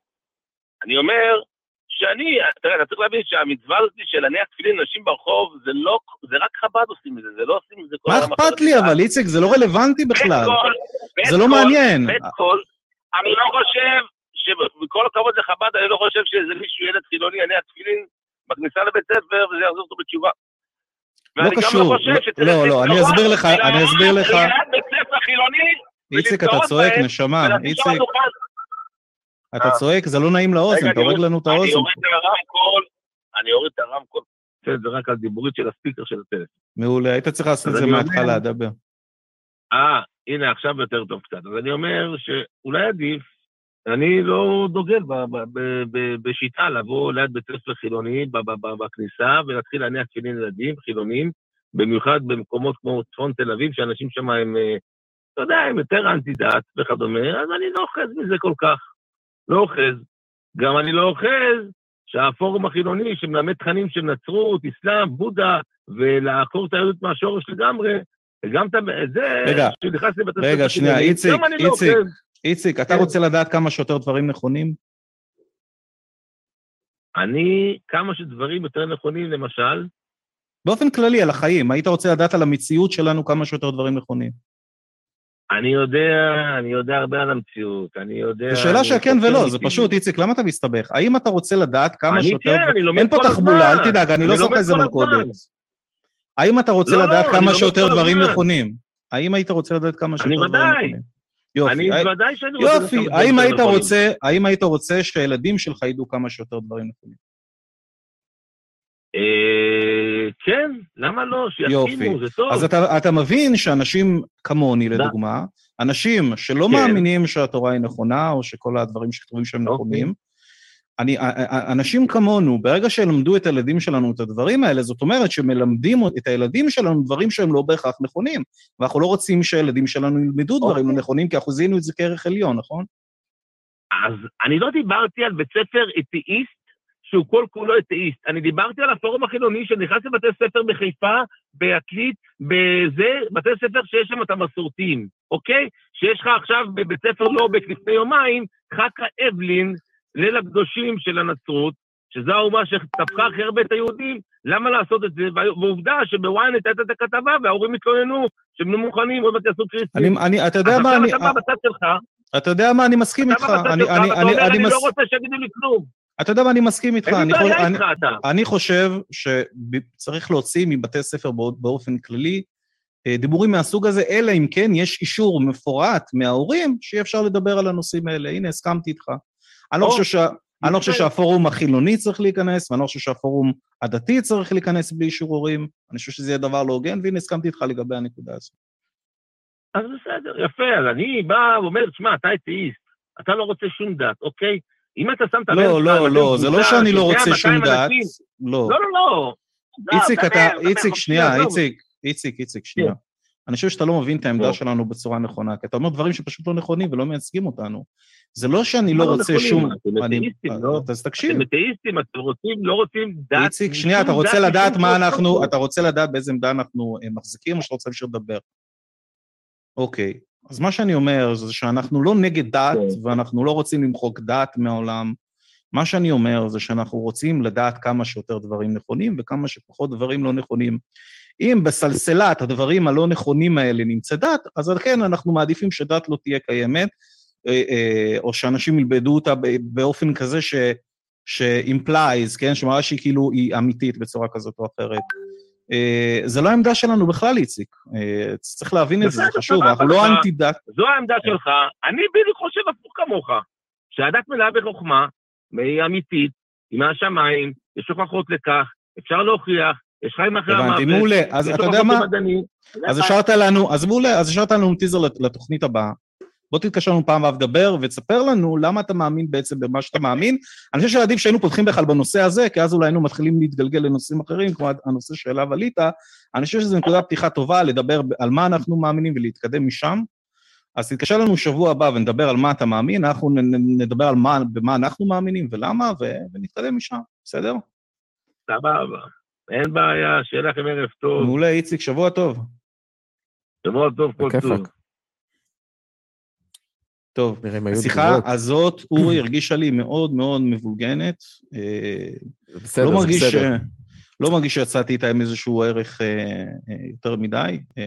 אני אומר שאני, תראה, אתה צריך להבין שהמצווה הזאת של להניח תפילין לנשים ברחוב, זה לא, זה רק חב"ד עושים את זה, זה לא עושים את זה כל מה אכפת לי אבל, איציק? זה לא רלוונטי בכלל. זה לא מעניין. אני לא חושב, שבכל הכבוד לחב"ד, אני לא חושב שאיזה מישהו, ילד חילוני, יניח תפילין בכניסה לבית ספר וזה יחזור אותו בתשובה. לא קשור, לא- שצריך לא, לא, אני אסביר לך, אני אסביר לך. ליד בית ספר חילוני, איציק, אתה צועק, נשמה, איציק. אתה אה. צועק, זה לא נעים לאוזן, אתה אני הורג לנו את אני האוזן. אוריד את הרמקול, אני אוריד את הרמקול. זה רק על דיבורית של הספיקר של הטלפון. מעולה, היית צריך לעשות את זה אני מההתחלה, דבר. אה, הנה, עכשיו יותר טוב קצת. אז אני אומר שאולי עדיף, אני לא דוגל ב- ב- ב- ב- בשיטה לבוא ליד בית ספר חילוני בכניסה ולהתחיל להניח תפילין ילדים חילונים, במיוחד במקומות כמו צפון תל אביב, שאנשים שם הם, אה, אתה יודע, הם יותר אנטי דת וכדומה, אז אני לא אוחז מזה כל כך. לא אוחז. גם אני לא אוחז שהפורום החילוני שמלמד תכנים של נצרות, אסלאם, בודה, ולעקור את היהדות מהשורש לגמרי, וגם את זה, רגע, רגע, שנייה, איציק, גם לא איציק. איציק, אתה כן. רוצה לדעת כמה שיותר דברים נכונים? אני, כמה שדברים יותר נכונים, למשל, באופן כללי, על החיים, היית רוצה לדעת על המציאות שלנו כמה שיותר דברים נכונים. אני יודע, אני יודע הרבה על המציאות, אני יודע... זו שאלה אני כן חוקר ולא, זה. פשוט, איציק, למה אתה מסתבך? האם אתה רוצה לדעת כמה אני שיותר... כן, דבר- אני לומד אין פה כל תחבולה, הזמן. אל תדאג, אני אני לא זוכר איזה כל מלכודת. הזמן. האם אתה רוצה לא, לא, לדעת אני כמה שיותר כל דברים הזמן. נכונים? האם היית רוצה לדעת כמה שיותר דברים ודאי. יופי. אני הי- ודאי שאני רוצה... יופי, האם היית. רוצה, האם היית רוצה שהילדים שלך ידעו כמה שיותר דברים נכונים? אה, כן, למה לא? שיסכימו, זה טוב. אז אתה, אתה מבין שאנשים כמוני, לדוגמה, אנשים שלא כן. מאמינים שהתורה היא נכונה, או שכל הדברים שכתובים שהם אוקיי. נכונים, אני, א- א- אנשים כמונו, ברגע שילמדו את הילדים שלנו את הדברים האלה, זאת אומרת שמלמדים את הילדים שלנו דברים שהם לא בהכרח נכונים. ואנחנו לא רוצים שהילדים שלנו ילמדו דברים לא אוקיי. נכונים, כי אנחנו זיהינו את זה כערך עליון, נכון? אז אני לא דיברתי על בית ספר אתאיסט שהוא כל כולו אתאיסט. אני דיברתי על הפורום החילוני שנכנס לבתי ספר בחיפה, בעתלית, בזה, בתי ספר שיש שם את המסורתיים, אוקיי? שיש לך עכשיו בבית ספר לובק לפני יומיים, חכה אבלין, ליל הקדושים של הנצרות, שזו האומה שטפחה הכי הרבה את היהודים, למה לעשות את זה? ועובדה שבוויינט הייתה את הכתבה וההורים התלוננו שהם לא מוכנים, עוד מעט יעשו קריסטים. אני, אתה יודע מה, אני, אתה בא בצד שלך, אתה יודע מה, אני מסכים אתה איתך. בצד אני, אני, אני, אומר, אני מס... לא רוצה שיגידו לי כלום. אתה יודע מה, אני מסכים איתך. אני, בעיה אני, איתך אתה. אני חושב שצריך להוציא מבתי ספר בא- באופן כללי אה, דיבורים מהסוג הזה, אלא אם כן יש אישור מפורט מההורים שאי אפשר לדבר על הנושאים האלה. הנה, הסכמתי איתך. אני לא חושב שה... אני לא חושב. שהפורום החילוני צריך להיכנס, ואני לא חושב שהפורום הדתי צריך להיכנס בלי אישור הורים. אני חושב שזה יהיה דבר לא הוגן, והנה הסכמתי איתך לגבי הנקודה הזאת. אז בסדר, יפה, אז אני בא ואומר, שמע, אתה אתאיסט, אתה לא רוצה שום דת, אוקיי? אם אתה שם את הלב לא, לא, לא, זה לא שאני לא 100, רוצה שום 200 דת. לא. לא, לא, לא. איציק, אתה, איציק, שנייה. איציק, איציק, איציק, שנייה. אני חושב שאתה לא מבין את העמדה נו. שלנו בצורה נכונה, כי אתה אומר דברים שפשוט לא נכונים ולא מייצגים אותנו. זה לא שאני לא לא רוצה נכונים? שום... אתאיסטים, לא? אז תקשיב. אתם אתאיסטים, אתם רוצים, לא רוצים דת. איציק, שנייה, אתה רוצה לדעת מה. אנחנו, אתה רוצה לדעת באיזה עמדה אנחנו אה, מחזיקים, או שאתה רוצה להמשיך לדבר? אוקיי, אז מה שאני אומר זה שאנחנו לא נגד דת, כן. ואנחנו לא רוצים למחוק דת מהעולם. מה שאני אומר זה שאנחנו רוצים לדעת כמה שיותר דברים נכונים וכמה שפחות דברים לא נכונים. אם בסלסלת הדברים הלא נכונים האלה נמצא דת, אז על כן אנחנו מעדיפים שדת לא תהיה קיימת, אה, אה, או שאנשים ילמדו אותה באופן כזה ש... ש-implies, כן? שמראה שהיא כאילו, היא אמיתית בצורה כזאת או אחרת. אה, זה לא העמדה שלנו בכלל, איציק. אה, צריך להבין את זה, זה חשוב, אנחנו לא אנטי דת. זו העמדה כן. שלך, אני בדיוק חושב הפוך כמוך, שהדת מלאה בחוכמה, היא אמיתית, היא מהשמיים, יש הוכחות לכך, אפשר להוכיח, יש חיים אחרי המוות. הבנתי, מעולה. אז יש אתה יודע הוכחות מה? למדענים. אז השארת לנו, אז מעולה, אז השארת לנו טיזר לת- לתוכנית הבאה. בוא תתקשר לנו פעם הבאה ודבר, ותספר לנו למה אתה מאמין בעצם במה שאתה מאמין. אני חושב שעדיף שהיינו פותחים בכלל בנושא הזה, כי אז אולי היינו מתחילים להתגלגל לנושאים אחרים, כמו הנושא שאליו עלית. אני חושב שזו נקודה פתיחה טובה לדבר על מה אנחנו מאמינים ולהתקדם משם. אז תתקשר לנו שבוע הבא ונדבר על מה אתה מאמין, אנחנו נדבר על מה, במה אנחנו מאמינים ולמה, ו- ונתקדם משם, בסדר? סבבה, אין בעיה, שיהיה לכם ערב טוב, מעולה, איציק, שבוע טוב. שבוע טוב, כל. טוב. טוב. השיחה. הזאת, אורי, הרגישה לי מאוד מאוד מבולגנת. אה, בסדר, לא זה מרגיש, בסדר. ש- לא מרגיש שיצאתי איתה עם איזשהו ערך אה, אה, יותר מדי. אה,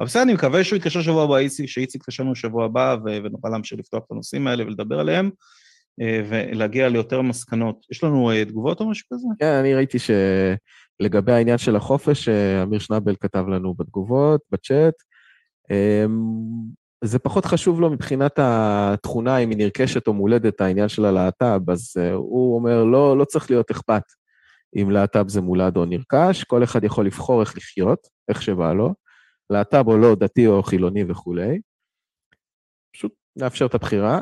אבל בסדר, אני מקווה שהוא יתקשר שבוע הבא, איציק, שאיציק יתקשר לנו שבוע הבא, ונוכל להמשיך לפתוח את הנושאים האלה ולדבר עליהם, אה, ולהגיע ליותר מסקנות. יש לנו אה, תגובות או משהו כזה? כן, אני ראיתי שלגבי העניין של החופש, אה, אמיר שנבל כתב לנו בתגובות, בצ'אט. זה פחות חשוב לו מבחינת התכונה, אם היא נרכשת או מולדת, העניין של הלהט"ב, אז אה, הוא אומר, לא, לא צריך להיות אכפת אם להט"ב זה מולד או נרכש, כל אחד יכול לבחור איך לחיות, איך שבא לו, להט"ב או לא, דתי או חילוני וכולי. פשוט נאפשר את הבחירה.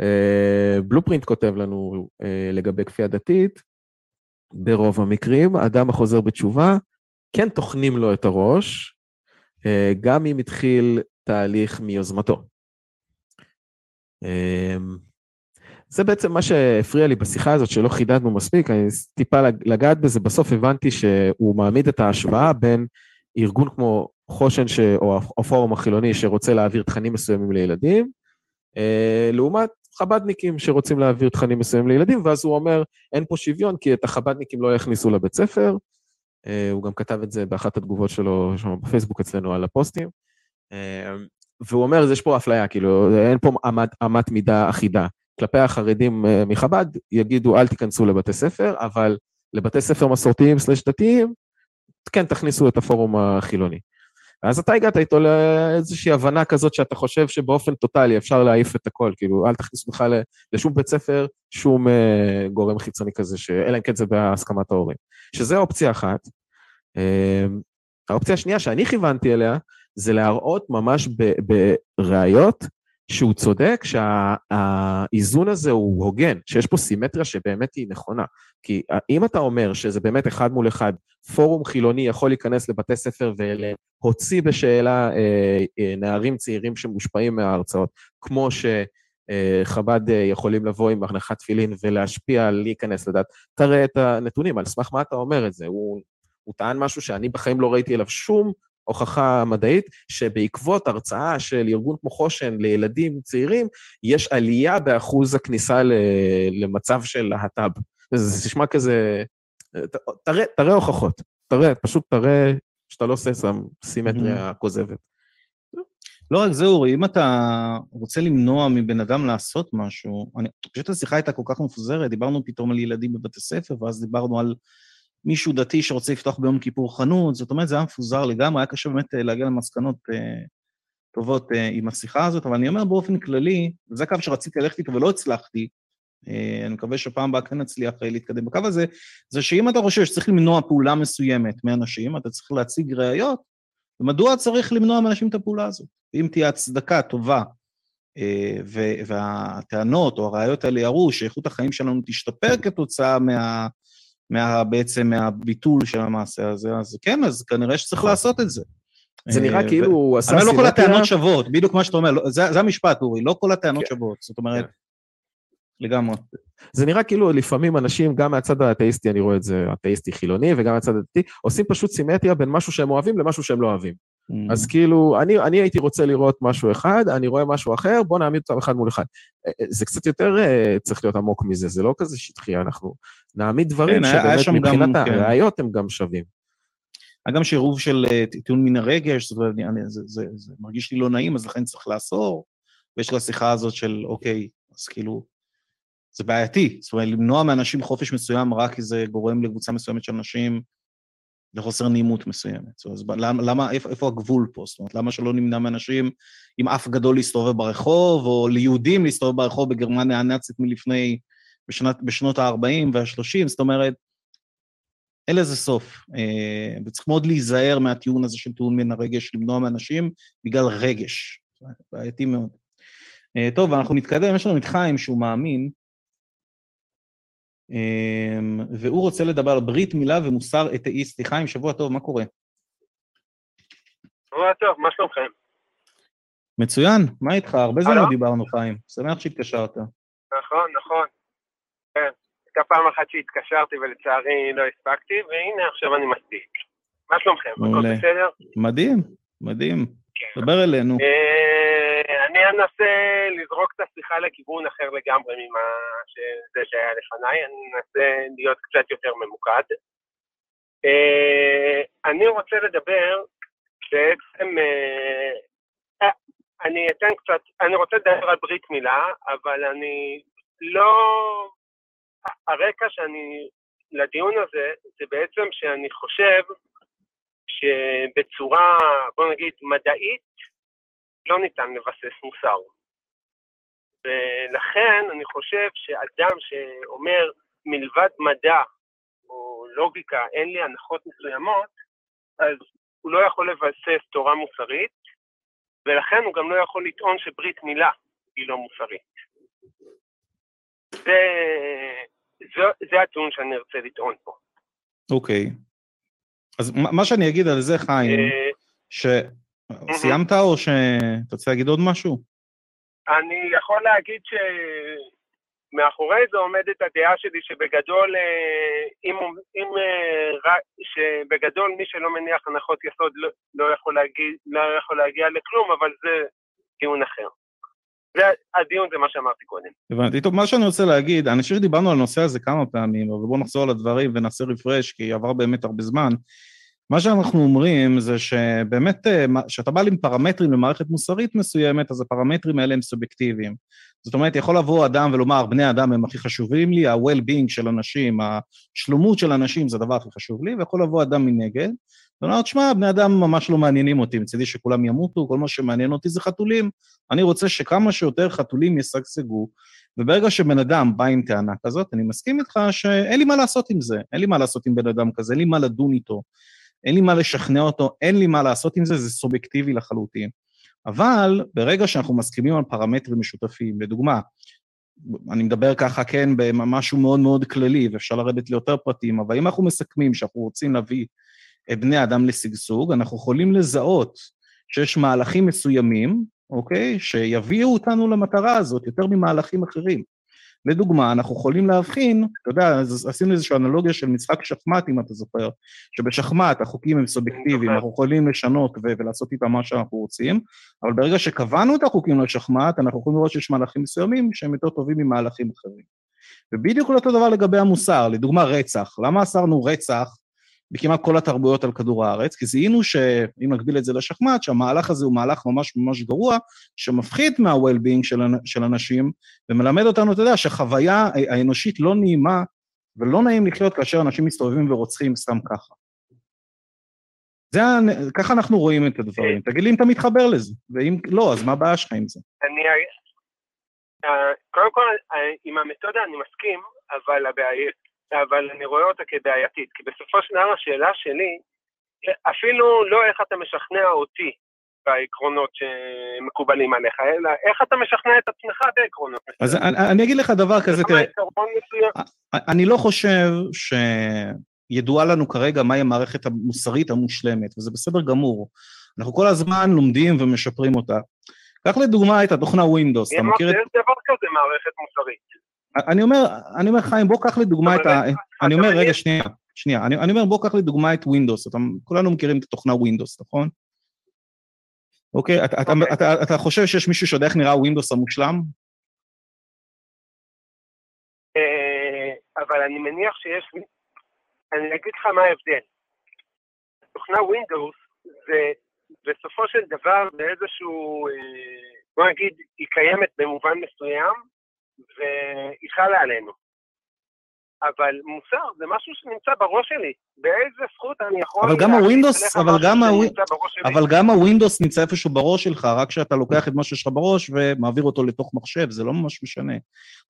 אה, בלופרינט כותב לנו אה, לגבי כפייה דתית, ברוב המקרים, אדם החוזר בתשובה, כן טוחנים לו את הראש, אה, גם אם התחיל תהליך מיוזמתו. אה, זה בעצם מה שהפריע לי בשיחה הזאת, שלא חידדנו מספיק, אני טיפה לג- לגעת בזה, בסוף הבנתי שהוא מעמיד את ההשוואה בין ארגון כמו חושן ש... או הפורום החילוני שרוצה להעביר תכנים מסוימים לילדים, אה, לעומת חבדניקים שרוצים להעביר תכנים מסוימים לילדים, ואז הוא אומר, אין פה שוויון כי את החבדניקים לא יכניסו לבית ספר. אה, הוא גם כתב את זה באחת התגובות שלו שם בפייסבוק אצלנו על הפוסטים. אה, והוא אומר, יש פה אפליה, כאילו, אין פה אמת, אמת מידה אחידה. כלפי החרדים אה, מחב"ד, יגידו, אל תיכנסו לבתי ספר, אבל לבתי ספר מסורתיים סלש דתיים, כן, תכניסו את הפורום החילוני. אז אתה הגעת איתו לאיזושהי הבנה כזאת שאתה חושב שבאופן טוטאלי אפשר להעיף את הכל, כאילו, אל תכניס בכלל לשום בית ספר שום אה, גורם חיצוני כזה, ש... אלא אם כן זה בהסכמת ההורים. שזה אופציה אחת. אה, האופציה השנייה שאני כיוונתי אליה, זה להראות ממש בראיות שהוא צודק, שהאיזון הזה הוא הוגן, שיש פה סימטריה שבאמת היא נכונה. כי אם אתה אומר שזה באמת אחד מול אחד, פורום חילוני יכול להיכנס לבתי ספר ולהוציא בשאלה אה, אה, נערים צעירים שמושפעים מההרצאות, כמו שחב"ד אה, יכולים לבוא עם הנחת תפילין ולהשפיע על להיכנס לדת, תראה את הנתונים, על סמך מה אתה אומר את זה? הוא, הוא טען משהו שאני בחיים לא ראיתי עליו שום הוכחה מדעית, שבעקבות הרצאה של ארגון כמו חושן לילדים צעירים, יש עלייה באחוז הכניסה ל- למצב של להט"ב. זה נשמע כזה, תראה, תראה הוכחות, תראה, פשוט תראה שאתה לא עושה שם סימטריה כוזבת. לא רק זה, אורי, אם אתה רוצה למנוע מבן אדם לעשות משהו, אני פשוט השיחה הייתה כל כך מפוזרת, דיברנו פתאום על ילדים בבתי ספר, ואז דיברנו על מישהו דתי שרוצה לפתוח ביום כיפור חנות, זאת אומרת, זה היה מפוזר לגמרי, היה קשה באמת אה, להגיע למסקנות אה, טובות אה, עם השיחה הזאת, אבל אני אומר באופן כללי, וזה הקו שרציתי ללכת איתו ולא הצלחתי, אה, אני מקווה שפעם הבאה כן נצליח אה, להתקדם בקו הזה, זה שאם אתה חושב שצריך למנוע פעולה מסוימת מאנשים, אתה צריך להציג ראיות, ומדוע צריך למנוע מאנשים את הפעולה הזאת? אם תהיה הצדקה טובה, אה, והטענות או הראיות האלה יראו שאיכות החיים שלנו תשתפר כתוצאה מה, מה, בעצם מהביטול של המעשה הזה, אז כן, אז כנראה שצריך לעשות את זה. זה נראה אה, כאילו הוא עשה אבל לא כל סימטריה. הטענות שוות, בדיוק מה שאתה אומר, לא- זה המשפט, אורי, לא כל הטענות כן. שוות, זאת אומרת, לגמרי. זה נראה כאילו לפעמים אנשים, גם מהצד האתאיסטי, אני רואה את זה, אתאיסטי חילוני, וגם מהצד הדתי, עושים פשוט סימטריה בין משהו שהם אוהבים למשהו שהם לא אוהבים. Mm. אז כאילו, אני, אני הייתי רוצה לראות משהו אחד, אני רואה משהו אחר, בוא נעמיד אותם אחד מול אחד. אה, אה, זה קצת יותר אה, צריך להיות עמוק מזה, זה לא כזה שטחי, אנחנו נעמיד דברים כן, שבאמת מבחינת כן. הראיות הם גם שווים. היה גם שעירוב של טיעון מן הרגש, אני- זה, זה, זה מרגיש לי לא נעים, אז לכן צריך לאסור, ויש לה שיחה הזאת של, אוקיי, אז כאילו, זה בעייתי, זאת אומרת, למנוע מאנשים חופש מסוים רק כי זה גורם לקבוצה מסוימת של אנשים לחוסר נעימות מסוימת. אז למה, למה איפה, איפה הגבול פה? זאת אומרת, למה שלא נמנע מאנשים עם אף גדול להסתובב ברחוב, או ליהודים להסתובב ברחוב בגרמניה הנאצית מלפני, בשנת, בשנות ה-40 וה-30, זאת אומרת, אין לזה סוף. אה, וצריך מאוד להיזהר מהטיעון הזה של טיעון מן הרגש, למנוע מאנשים בגלל רגש. בעייתי מאוד. אה, טוב, אנחנו נתקדם, יש לנו את חיים שהוא מאמין, והוא רוצה לדבר על ברית מילה ומוסר אתאיסטי. חיים, שבוע טוב, מה קורה? שבוע טוב, מה שלומכם? מצוין, מה איתך? הרבה זמן? לא דיברנו, חיים. שמח שהתקשרת. נכון, נכון. כן, הייתה פעם אחת שהתקשרתי ולצערי לא הספקתי, והנה עכשיו אני מספיק. מה שלומכם? הכל. בסדר? מדהים, מדהים. כן. דבר אלינו. אה, אני אנסה לזרוק את השיחה לכיוון אחר לגמרי ממה שזה שהיה לפניי, אני אנסה להיות קצת יותר ממוקד. אה, אני רוצה לדבר בעצם, אה, אני אתן קצת, אני רוצה לדבר על ברית מילה, אבל אני לא... הרקע שאני, לדיון הזה, זה בעצם שאני חושב שבצורה, בוא נגיד, מדעית, לא ניתן לבסס מוסר. ולכן אני חושב שאדם שאומר מלבד מדע או לוגיקה אין לי הנחות מסוימות, אז הוא לא יכול לבסס תורה מוסרית, ולכן הוא גם לא יכול לטעון שברית מילה היא לא מוסרית. זה, זה, זה הטיעון שאני ארצה לטעון פה. אוקיי. אז מה שאני אגיד על זה, חיים, אה, ש... סיימת או שאתה רוצה להגיד עוד משהו? אני יכול להגיד שמאחורי זה עומדת הדעה שלי שבגדול, אה, אם, אם, אה, שבגדול מי שלא מניח הנחות יסוד לא, לא, יכול להגיע, לא יכול להגיע לכלום, אבל זה טיעון אחר. זה, הדיון זה מה שאמרתי קודם. הבנתי. טוב, מה שאני רוצה להגיד, אני חושב שדיברנו על הנושא הזה כמה פעמים, אבל בואו נחזור על הדברים ונעשה רפרש, כי עבר באמת הרבה זמן. מה שאנחנו אומרים זה שבאמת, אה, כשאתה בא עם פרמטרים למערכת מוסרית מסוימת, אז הפרמטרים האלה הם סובייקטיביים. זאת אומרת, יכול לבוא אדם ולומר, בני אדם הם הכי חשובים לי, ה-well-being של אנשים, השלומות של אנשים זה הדבר הכי חשוב לי, ויכול לבוא אדם מנגד, ולומר, תשמע, בני אדם ממש לא מעניינים אותי, מצידי שכולם ימותו, כל מה שמעניין אותי זה חתולים. אני רוצה שכמה שיותר חתולים ישגשגו, וברגע שבן אדם בא עם טענה כזאת, אני מסכים איתך שאין לי מה לעשות עם זה, אין לי מה לעשות עם בן אדם כזה, אין לי מה לדון איתו, אין לי מה לשכנע אותו, אין לי מה לעשות עם זה, זה סובייקטיבי לחלוטין. אבל ברגע שאנחנו מסכימים על פרמטרים משותפים, לדוגמה, אני מדבר ככה, כן, במשהו מאוד מאוד כללי, ואפשר לרדת ליותר פרטים, אבל אם אנחנו מסכמים שאנחנו רוצים להביא את בני האדם לשגשוג, אנחנו יכולים לזהות שיש מהלכים מסוימים, אוקיי, שיביאו אותנו למטרה הזאת יותר ממהלכים אחרים. לדוגמה, אנחנו יכולים להבחין, אתה יודע, עשינו איזושהי אנלוגיה של משחק שחמט, אם אתה זוכר, שבשחמט החוקים הם סובייקטיביים, זוכר. אנחנו יכולים לשנות ו- ולעשות איתם מה שאנחנו רוצים, אבל ברגע שקבענו את החוקים לשחמט, אנחנו יכולים לראות שיש מהלכים מסוימים שהם יותר טובים ממהלכים אחרים. ובדיוק אותו דבר לגבי המוסר, לדוגמה רצח. למה אסרנו רצח בכמעט כל התרבויות על כדור הארץ? כי זיהינו שאם נגביל את זה לשחמט, שהמהלך הזה הוא מהלך ממש ממש גרוע, שמפחית מה-well-being של, של אנשים, ומלמד אותנו, אתה יודע, שחוויה האנושית לא נעימה, ולא נעים לחיות כאשר אנשים מסתובבים ורוצחים סתם ככה. זה, ככה אנחנו רואים את הדברים. תגיד לי אם אתה מתחבר לזה, ואם לא, אז מה הבעיה שלך עם זה? אני, אה, קודם כל, אה, עם המתודה אני מסכים, אבל, הבעיה, אבל אני רואה אותה כבעייתית, כי בסופו של דבר השאלה שלי, אפילו לא איך אתה משכנע אותי בעקרונות שמקובלים עליך, אלא איך אתה משכנע את עצמך בעקרונות. אז אני, אני אגיד לך דבר כזה, תראה, אני לא חושב שידועה לנו כרגע מהי המערכת המוסרית המושלמת, וזה בסדר גמור. אנחנו כל הזמן לומדים ומשפרים אותה. קח לדוגמה את התוכנה Windows, אתה מכיר את... יש דבר כזה מערכת מוסרית. אני אומר, אני אומר חיים, בוא קח לדוגמה את ה... אני אומר, רגע, שנייה, שנייה, אני, אני אומר, בוא קח לדוגמה את Windows, אתה, כולנו מכירים את התוכנה Windows, נכון? אוקיי, אתה, אתה, אתה, אתה, אתה חושב שיש מישהו שיודע איך נראה Windows המושלם? אה, אבל אני מניח שיש... אני אגיד לך מה ההבדל. תוכנה Windows זה בסופו של דבר באיזשהו, אה, בוא נגיד, היא קיימת במובן מסוים והיא חלה עלינו. אבל מוסר זה משהו שנמצא בראש שלי. באיזה זכות אני יכול... אבל גם הווינדוס, אבל גם, הוו... אבל גם הווינדוס נמצא איפשהו בראש שלך, רק שאתה לוקח את מה שיש לך בראש ומעביר אותו לתוך מחשב, זה לא ממש משנה.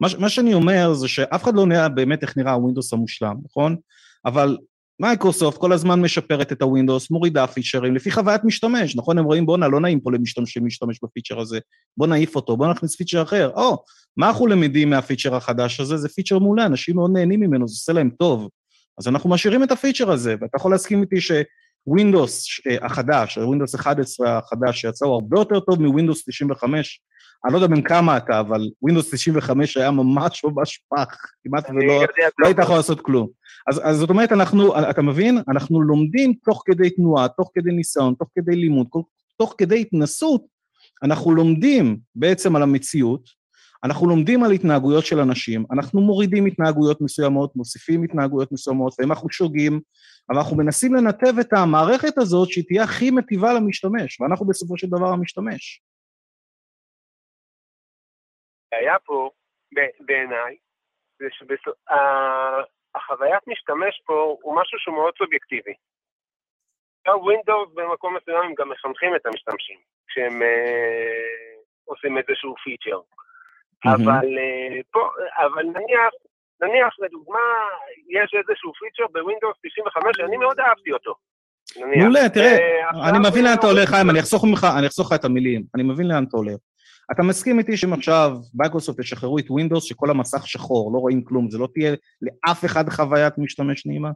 מה, מה שאני אומר זה שאף אחד לא נראה באמת איך נראה הווינדוס המושלם, נכון? אבל מייקרוסופט כל הזמן משפרת את הווינדוס, מורידה פיצ'רים לפי חוויית משתמש, נכון? הם רואים בואנה, לא נעים פה למשתמשים להשתמש בפיצ'ר הזה, בוא נעיף אותו, בוא נכניס פיצ'ר אחר. או, מה אנחנו למדים מהפיצ'ר החדש הזה? זה פיצ'ר מעולה, אנשים מאוד נהנים ממנו, זה עושה להם טוב. אז אנחנו משאירים את הפיצ'ר הזה, ואתה יכול להסכים איתי שווינדוס אה, החדש, ווינדוס 11 החדש שיצא הוא הרבה יותר טוב מווינדוס 95, אני לא יודע בין כמה אתה, אבל ווינדוס 95 היה ממש ממש פח, כמעט ולא לא היית יכול לעשות כלום. אז, אז זאת אומרת, אנחנו, אתה מבין? אנחנו לומדים תוך כדי תנועה, תוך כדי ניסיון, תוך כדי לימוד, תוך כדי התנסות, אנחנו לומדים בעצם על המציאות, אנחנו לומדים על התנהגויות של אנשים, אנחנו מורידים התנהגויות מסוימות, מוסיפים התנהגויות מסוימות, ואם אנחנו שוגים, אבל אנחנו מנסים לנתב את המערכת הזאת שהיא תהיה הכי מטיבה למשתמש, ואנחנו בסופו של דבר המשתמש. היה פה, בעיניי, זה שהחוויית משתמש פה הוא משהו שהוא מאוד סובייקטיבי. ווינדוס במקום מסוים הם גם מחנכים את המשתמשים, כשהם אה, עושים איזשהו פיצ'ר. אבל אה, פה, אבל נניח, נניח לדוגמה, יש איזשהו פיצ'ר בווינדוס 95 שאני מאוד אהבתי אותו. מעולה, תראה, אה, אני מבין לאן אתה הולך, חיים, אני אחסוך לך את המילים, אני מבין לאן אתה הולך. אתה מסכים איתי שאם עכשיו מייקרוסופט ישחררו את ווינדוס, שכל המסך שחור, לא רואים כלום, זה לא תהיה לאף אחד חוויית משתמש נעימה?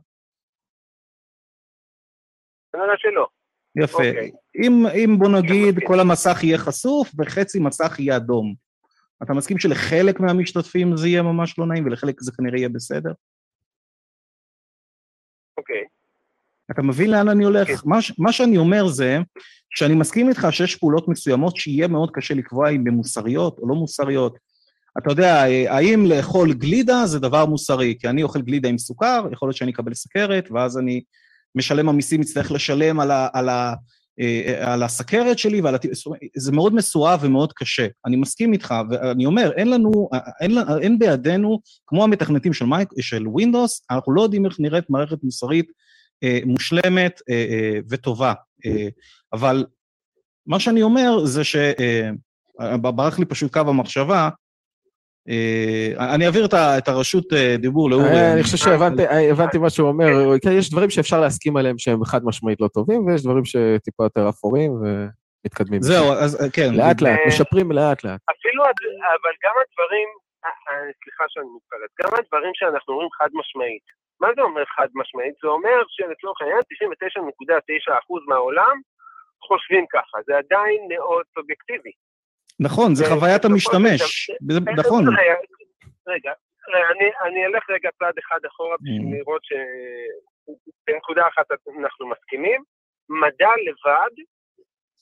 שלא. יפה. Okay. אוקיי. אם, אם בוא נגיד כל המסך יהיה חשוף וחצי מסך יהיה אדום, אתה מסכים שלחלק מהמשתתפים זה יהיה ממש לא נעים ולחלק זה כנראה יהיה בסדר? אוקיי. Okay. אתה מבין לאן אני הולך? כן. מה, מה שאני אומר זה שאני מסכים איתך שיש פעולות מסוימות שיהיה מאוד קשה לקבוע אם הן מוסריות או לא מוסריות. אתה יודע, האם לאכול גלידה זה דבר מוסרי? כי אני אוכל גלידה עם סוכר, יכול להיות שאני אקבל סכרת, ואז אני, משלם המיסים, יצטרך לשלם על, ה, על, ה, אה, על הסכרת שלי, ועל. זה מאוד מסואב ומאוד קשה. אני מסכים איתך, ואני אומר, אין לנו, אין, אין בידינו, כמו המתכנתים של, מייק, של Windows, אנחנו לא יודעים איך נראית מערכת מוסרית אה, מושלמת אה, אה, וטובה. אה, אבל מה שאני אומר זה שברח אה, לי פשוט קו המחשבה, אה, אני אעביר את הרשות דיבור לאורי. אני חושב שהבנתי מה שהוא אומר, כן, יש דברים שאפשר להסכים עליהם שהם חד משמעית לא טובים, ויש דברים שטיפה יותר אפורים ומתקדמים. זהו, אז כן. לאט לאט, משפרים לאט לאט. אפילו, אבל גם הדברים, סליחה שאני מתפרץ, גם הדברים שאנחנו אומרים חד משמעית, מה זה אומר חד משמעית? זה אומר שלצורך העניין 99.9% מהעולם חושבים ככה, זה עדיין מאוד סובייקטיבי. נכון, זה חוויית המשתמש, נכון. רגע, אני, אני אלך רגע צעד אחד אחורה בשביל. לראות שבנקודה אחת אנחנו מסכימים. מדע לבד,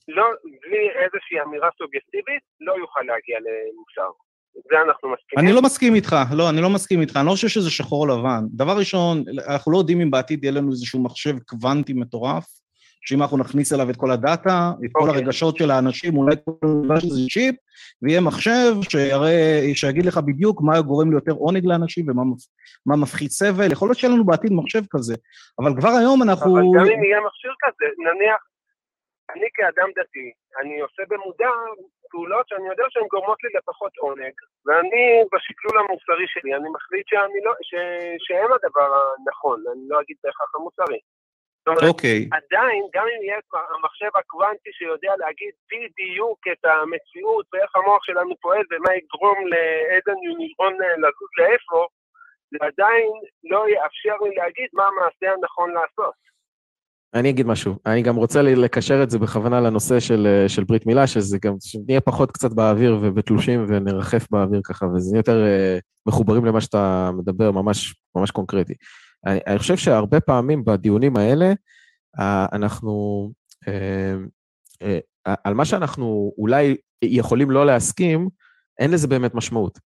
לא, בלי איזושהי אמירה סובייקטיבית, לא יוכל להגיע למוסר. זה אנחנו מסכימים. אני לא מסכים איתך, לא, אני לא מסכים איתך, אני לא חושב שזה שחור לבן. דבר ראשון, אנחנו לא יודעים אם בעתיד יהיה לנו איזשהו מחשב קוונטי מטורף, שאם אנחנו נכניס אליו את כל הדאטה, את כל אוקיי. הרגשות של האנשים, אולי כל שזה צ'יפ, ויהיה מחשב שיראה, שיגיד לך בדיוק מה גורם ליותר עונג לאנשים ומה מפחית סבל. יכול להיות שיהיה לנו בעתיד מחשב כזה, אבל כבר היום אנחנו... אבל גם אם יהיה מכשיר כזה, נניח, אני כאדם דתי, אני עושה במודע פעולות שאני יודע שהן גורמות לי לפחות עונג, ואני בשקלול המוסרי שלי, אני מחליט שאני לא, ש, שהם הדבר הנכון, אני לא אגיד בהכרח המוסרי. אוקיי. עדיין, גם אם יהיה המחשב הקוונטי שיודע להגיד בדיוק את המציאות ואיך המוח שלנו פועל ומה יגרום לאיזה ניורון לזוז לאיפה, זה עדיין לא יאפשר לי להגיד מה המעשה הנכון לעשות. אני אגיד משהו, אני גם רוצה לקשר את זה בכוונה לנושא של, של ברית מילה, שזה גם, שנהיה פחות קצת באוויר ובתלושים ונרחף באוויר ככה, וזה יותר uh, מחוברים למה שאתה מדבר, ממש, ממש קונקרטי. אני, אני חושב שהרבה פעמים בדיונים האלה, uh, אנחנו, על מה שאנחנו אולי יכולים לא להסכים, אין לזה באמת משמעות.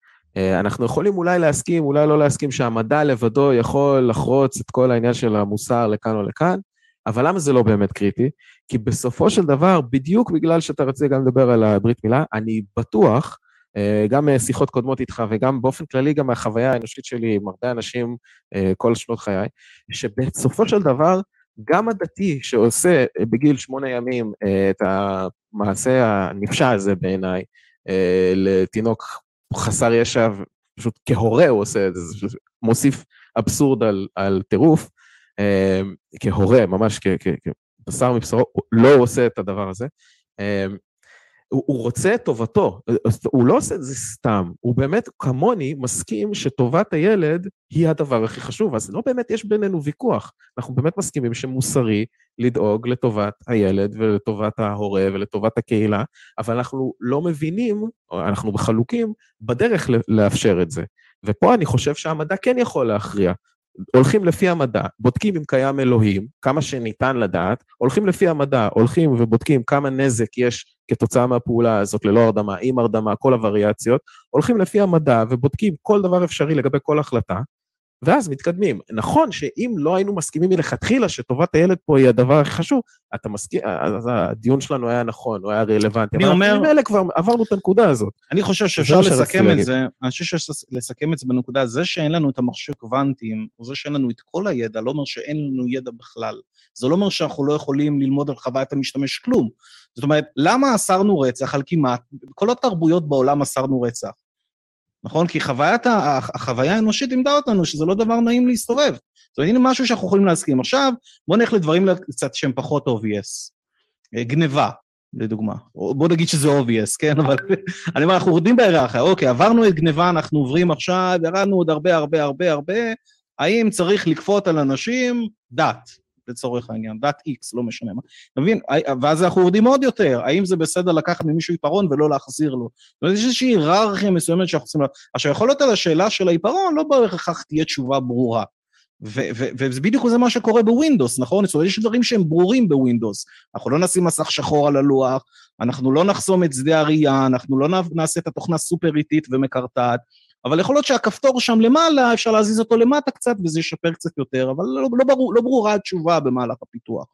אנחנו יכולים אולי להסכים, אולי לא להסכים שהמדע לבדו יכול לחרוץ את כל העניין של המוסר לכאן או לכאן, אבל למה זה לא באמת קריטי? כי בסופו של דבר, בדיוק בגלל שאתה רוצה גם לדבר על הברית מילה, אני בטוח, אה, גם משיחות קודמות איתך וגם באופן כללי, גם מהחוויה האנושית שלי עם הרבה אנשים אה, כל שנות חיי, שבסופו של דבר, גם הדתי שעושה בגיל שמונה ימים אה, את המעשה הנפשע הזה בעיניי, לתינוק חסר ישע, פשוט כהורה הוא עושה את זה, מוסיף אבסורד על, על טירוף, כהורה, ממש כבשר מבשרו, לא עושה את הדבר הזה. אמ, הוא, הוא רוצה את טובתו, הוא לא עושה את זה סתם, הוא באמת כמוני מסכים שטובת הילד היא הדבר הכי חשוב, אז לא באמת יש בינינו ויכוח, אנחנו באמת מסכימים שמוסרי לדאוג לטובת הילד ולטובת ההורה ולטובת הקהילה, אבל אנחנו לא מבינים, אנחנו בחלוקים, בדרך לאפשר את זה. ופה אני חושב שהמדע כן יכול להכריע. הולכים לפי המדע, בודקים אם קיים אלוהים, כמה שניתן לדעת, הולכים לפי המדע, הולכים ובודקים כמה נזק יש כתוצאה מהפעולה הזאת ללא הרדמה, עם הרדמה, כל הווריאציות, הולכים לפי המדע ובודקים כל דבר אפשרי לגבי כל החלטה, ואז מתקדמים. נכון שאם לא היינו מסכימים מלכתחילה שטובת הילד פה היא הדבר הכי חשוב, אתה מסכים, אז הדיון שלנו היה נכון, הוא היה רלוונטי. אני אומר... אבל כבר עברנו את הנקודה הזאת. אני חושב שאפשר לסכם את זה, אני חושב שאפשר לסכם את זה בנקודה, זה שאין לנו את המכשיר קוונטים, או זה שאין לנו את כל הידע, לא אומר שאין לנו ידע בכלל. זה לא אומר שאנחנו לא יכולים ללמוד על חוויית המשתמש כלום. זאת אומרת, למה אסרנו רצח על כמעט, בכל התרבויות בעולם אסרנו רצח? נכון? כי חוויית, החוויה האנושית לימדה אותנו שזה לא דבר נעים להסתובב. זאת אומרת, הנה משהו שאנחנו יכולים להסכים. עכשיו, בואו נלך לדברים קצת שהם פחות obvious. אה, גניבה, לדוגמה. בואו נגיד שזה obvious, כן? אבל אני אומר, אנחנו יורדים בהיררכיה. אוקיי, עברנו את גניבה, אנחנו עוברים עכשיו, ירדנו עוד הרבה הרבה הרבה הרבה. האם צריך לכפות על אנשים דת? לצורך העניין, דת איקס, לא משנה מה. אתה מבין? ואז אנחנו יורדים עוד יותר, האם זה בסדר לקחת ממישהו עיפרון ולא להחזיר לו? זאת אומרת, יש איזושהי היררכיה מסוימת שאנחנו צריכים... עכשיו, יכול להיות על השאלה של העיפרון, לא בהכרח תהיה תשובה ברורה. וזה בדיוק זה מה שקורה בווינדוס, נכון? זאת אומרת, יש דברים שהם ברורים בווינדוס. אנחנו לא נשים מסך שחור על הלוח, אנחנו לא נחסום את שדה הראייה, אנחנו לא נעשה את התוכנה סופר איטית ומקרטעת, אבל יכול להיות שהכפתור שם למעלה, אפשר להזיז אותו למטה קצת וזה ישפר קצת יותר, אבל לא, לא, ברור, לא ברורה התשובה במהלך הפיתוח.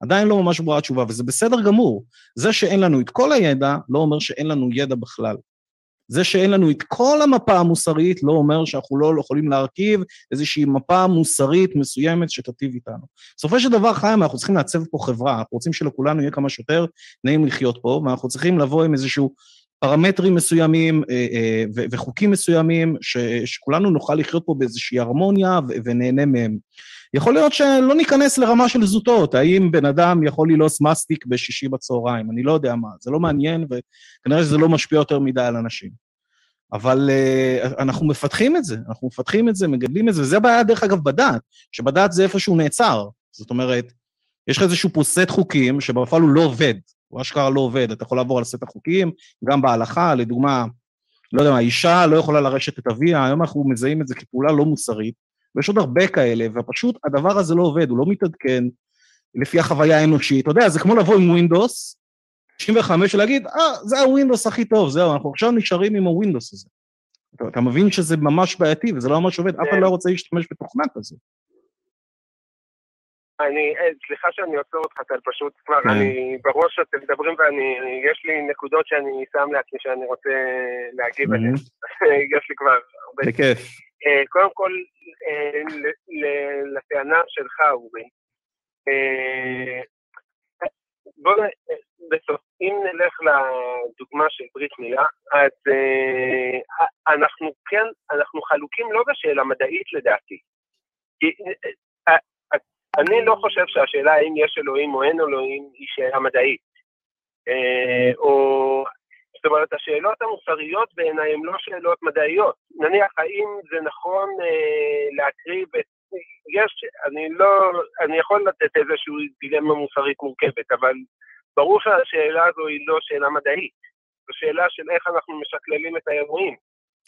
עדיין לא ממש ברורה התשובה, וזה בסדר גמור. זה שאין לנו את כל הידע, לא אומר שאין לנו ידע בכלל. זה שאין לנו את כל המפה המוסרית, לא אומר שאנחנו לא יכולים להרכיב איזושהי מפה מוסרית מסוימת שתטיב איתנו. בסופו של דבר, חיים, אנחנו צריכים לעצב פה חברה, אנחנו רוצים שלכולנו יהיה כמה שיותר נעים לחיות פה, ואנחנו צריכים לבוא עם איזשהו פרמטרים מסוימים אה, אה, וחוקים מסוימים, שכולנו נוכל לחיות פה באיזושהי הרמוניה ונהנה מהם. יכול להיות שלא ניכנס לרמה של זוטות, האם בן אדם יכול ללעוס מסטיק בשישי בצהריים, אני לא יודע מה, זה לא מעניין וכנראה שזה לא משפיע יותר מדי על אנשים. אבל uh, אנחנו מפתחים את זה, אנחנו מפתחים את זה, מגדלים את זה, וזה הבעיה דרך אגב בדת, שבדת זה איפשהו נעצר. זאת אומרת, יש לך איזשהו פה סט חוקים שבפועל הוא לא עובד. הוא אשכרה לא עובד, אתה יכול לעבור על סט החוקים, גם בהלכה, לדוגמה, לא יודע מה, אישה לא יכולה לרשת את אביה, היום אנחנו מזהים את זה כפעולה לא מוסרית, ויש עוד הרבה כאלה, ופשוט הדבר הזה לא עובד, הוא לא מתעדכן לפי החוויה האנושית. אתה יודע, זה כמו לבוא עם ווינדוס, 95 ולהגיד, אה, זה הווינדוס הכי טוב, זהו, אנחנו עכשיו נשארים עם הווינדוס הזה. אתה, אתה מבין שזה ממש בעייתי וזה לא ממש עובד, אף אחד לא רוצה להשתמש בתוכנה כזאת. אני, אה, סליחה שאני עוצר אותך, טל, פשוט כבר, כן. אני בראש שאתם מדברים ואני, יש לי נקודות שאני שם לעצמי שאני רוצה להגיב עליהן. יש לי כבר הרבה... בכיף. אה, קודם כל, אה, לטענה שלך, אורי, בוא, בסוף, אם נלך לדוגמה של ברית מילה, אז אנחנו כן, אנחנו חלוקים לא בשאלה מדעית לדעתי. אני לא חושב שהשאלה האם יש אלוהים או אין אלוהים היא שאלה מדעית. אה, או, זאת אומרת, השאלות המוסריות בעיניי הן לא שאלות מדעיות. נניח, האם זה נכון אה, להקריב את... יש, אני לא, אני יכול לתת איזושהי דילמה מוסרית מורכבת, אבל ברור שהשאלה הזו היא לא שאלה מדעית. זו שאלה של איך אנחנו משקללים את האירועים.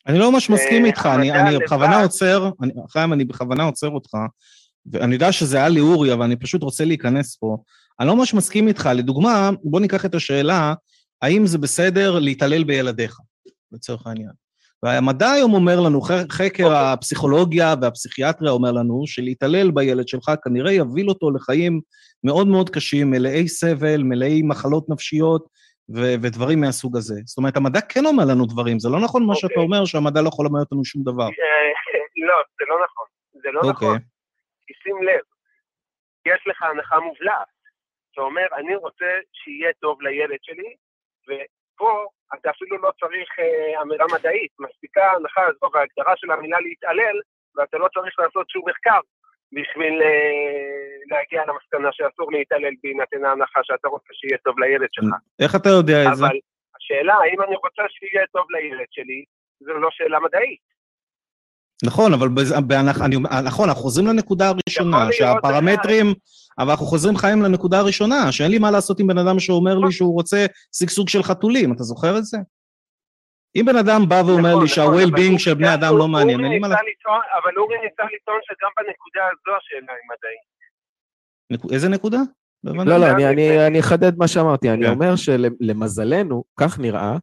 אני לא ממש מסכים אה, איתך, אני, בכוונה עוצר, חיים, אני בכוונה עוצר אותך, ואני יודע שזה היה לאורי, אבל אני פשוט רוצה להיכנס פה. אני לא ממש מסכים איתך. לדוגמה, בוא ניקח את השאלה, האם זה בסדר להתעלל בילדיך, לצורך העניין. והמדע היום אומר לנו, חקר אוקיי. הפסיכולוגיה והפסיכיאטריה אומר לנו, שלהתעלל בילד שלך כנראה יביא אותו לחיים מאוד מאוד קשים, מלאי סבל, מלאי מחלות נפשיות, ו- ודברים מהסוג הזה. זאת אומרת, המדע כן אומר לנו דברים, זה לא נכון מה שאתה אוקיי. אומר, שהמדע לא יכול ללמד אותנו שום דבר. אה, לא, זה לא נכון. זה לא אוקיי. נכון. כי שים לב, יש לך הנחה מובלעת. שאומר, אני רוצה שיהיה טוב לילד שלי, ופה אתה אפילו לא צריך אה, אמירה מדעית, מספיקה ההנחה הזו וההגדרה של המילה להתעלל, ואתה לא צריך לעשות שום מחקר בשביל אה, להגיע למסקנה שאסור להתעלל בהינתן ההנחה שאתה רוצה שיהיה טוב לילד שלך. איך אתה יודע את זה? אבל השאלה, האם אני רוצה שיהיה טוב לילד שלי, זו לא שאלה מדעית. נכון, אבל בז- בהנח- אני נכון, אנחנו חוזרים לנקודה הראשונה, שהפרמטרים, אבל אנחנו חוזרים חיים לנקודה הראשונה, שאין לי מה לעשות עם בן אדם שאומר לי שהוא רוצה שגשוג של חתולים, אתה זוכר את זה? אם בן אדם בא ואומר נכון, לי נכון, שה-well-being של בני אדם לא מעניין, אין לי מה לעשות. אבל אורי ניסה לטעון שגם בנקודה הזו השאלה היא מדעית. איזה נקודה? לא. לא, זה אני- אני- אני אני אחדד מה שאמרתי. אני כן. אומר שלמזלנו, כך נראה,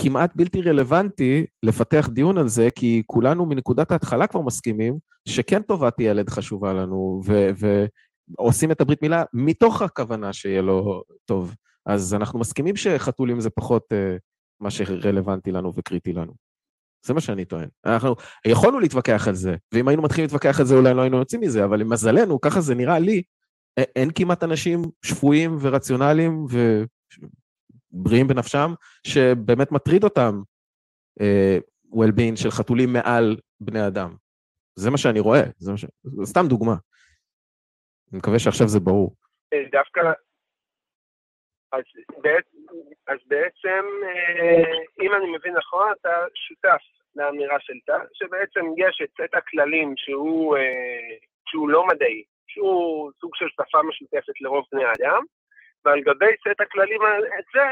כמעט בלתי רלוונטי לפתח דיון על זה, כי כולנו מנקודת ההתחלה כבר מסכימים שכן טובת ילד חשובה לנו, ו- ועושים את הברית מילה מתוך הכוונה שיהיה לו טוב. אז אנחנו מסכימים שחתולים זה פחות אה, מה שרלוונטי לנו וקריטי לנו. זה מה שאני טוען. אנחנו יכולנו להתווכח על זה, ואם היינו מתחילים להתווכח על זה אולי לא היינו יוצאים מזה, אבל למזלנו, ככה זה נראה לי, אין כמעט אנשים שפויים ורציונליים ובריאים בנפשם, שבאמת מטריד אותם אה, well-being של חתולים מעל בני אדם. זה מה שאני רואה, זה מה ש... זה סתם דוגמה. אני מקווה שעכשיו זה ברור. אה, דווקא, אז, בעצ... אז בעצם, אה, אם אני מבין נכון, אתה שותף לאמירה של טל, שבעצם יש את סט הכללים שהוא, שהוא לא מדעי, שהוא סוג של שפה משותפת לרוב בני האדם, ועל גבי סט הכללים הזה,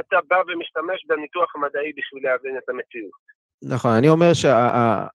אתה בא ומשתמש בניתוח המדעי בשביל להבין את המציאות. נכון, אני אומר שה... אה,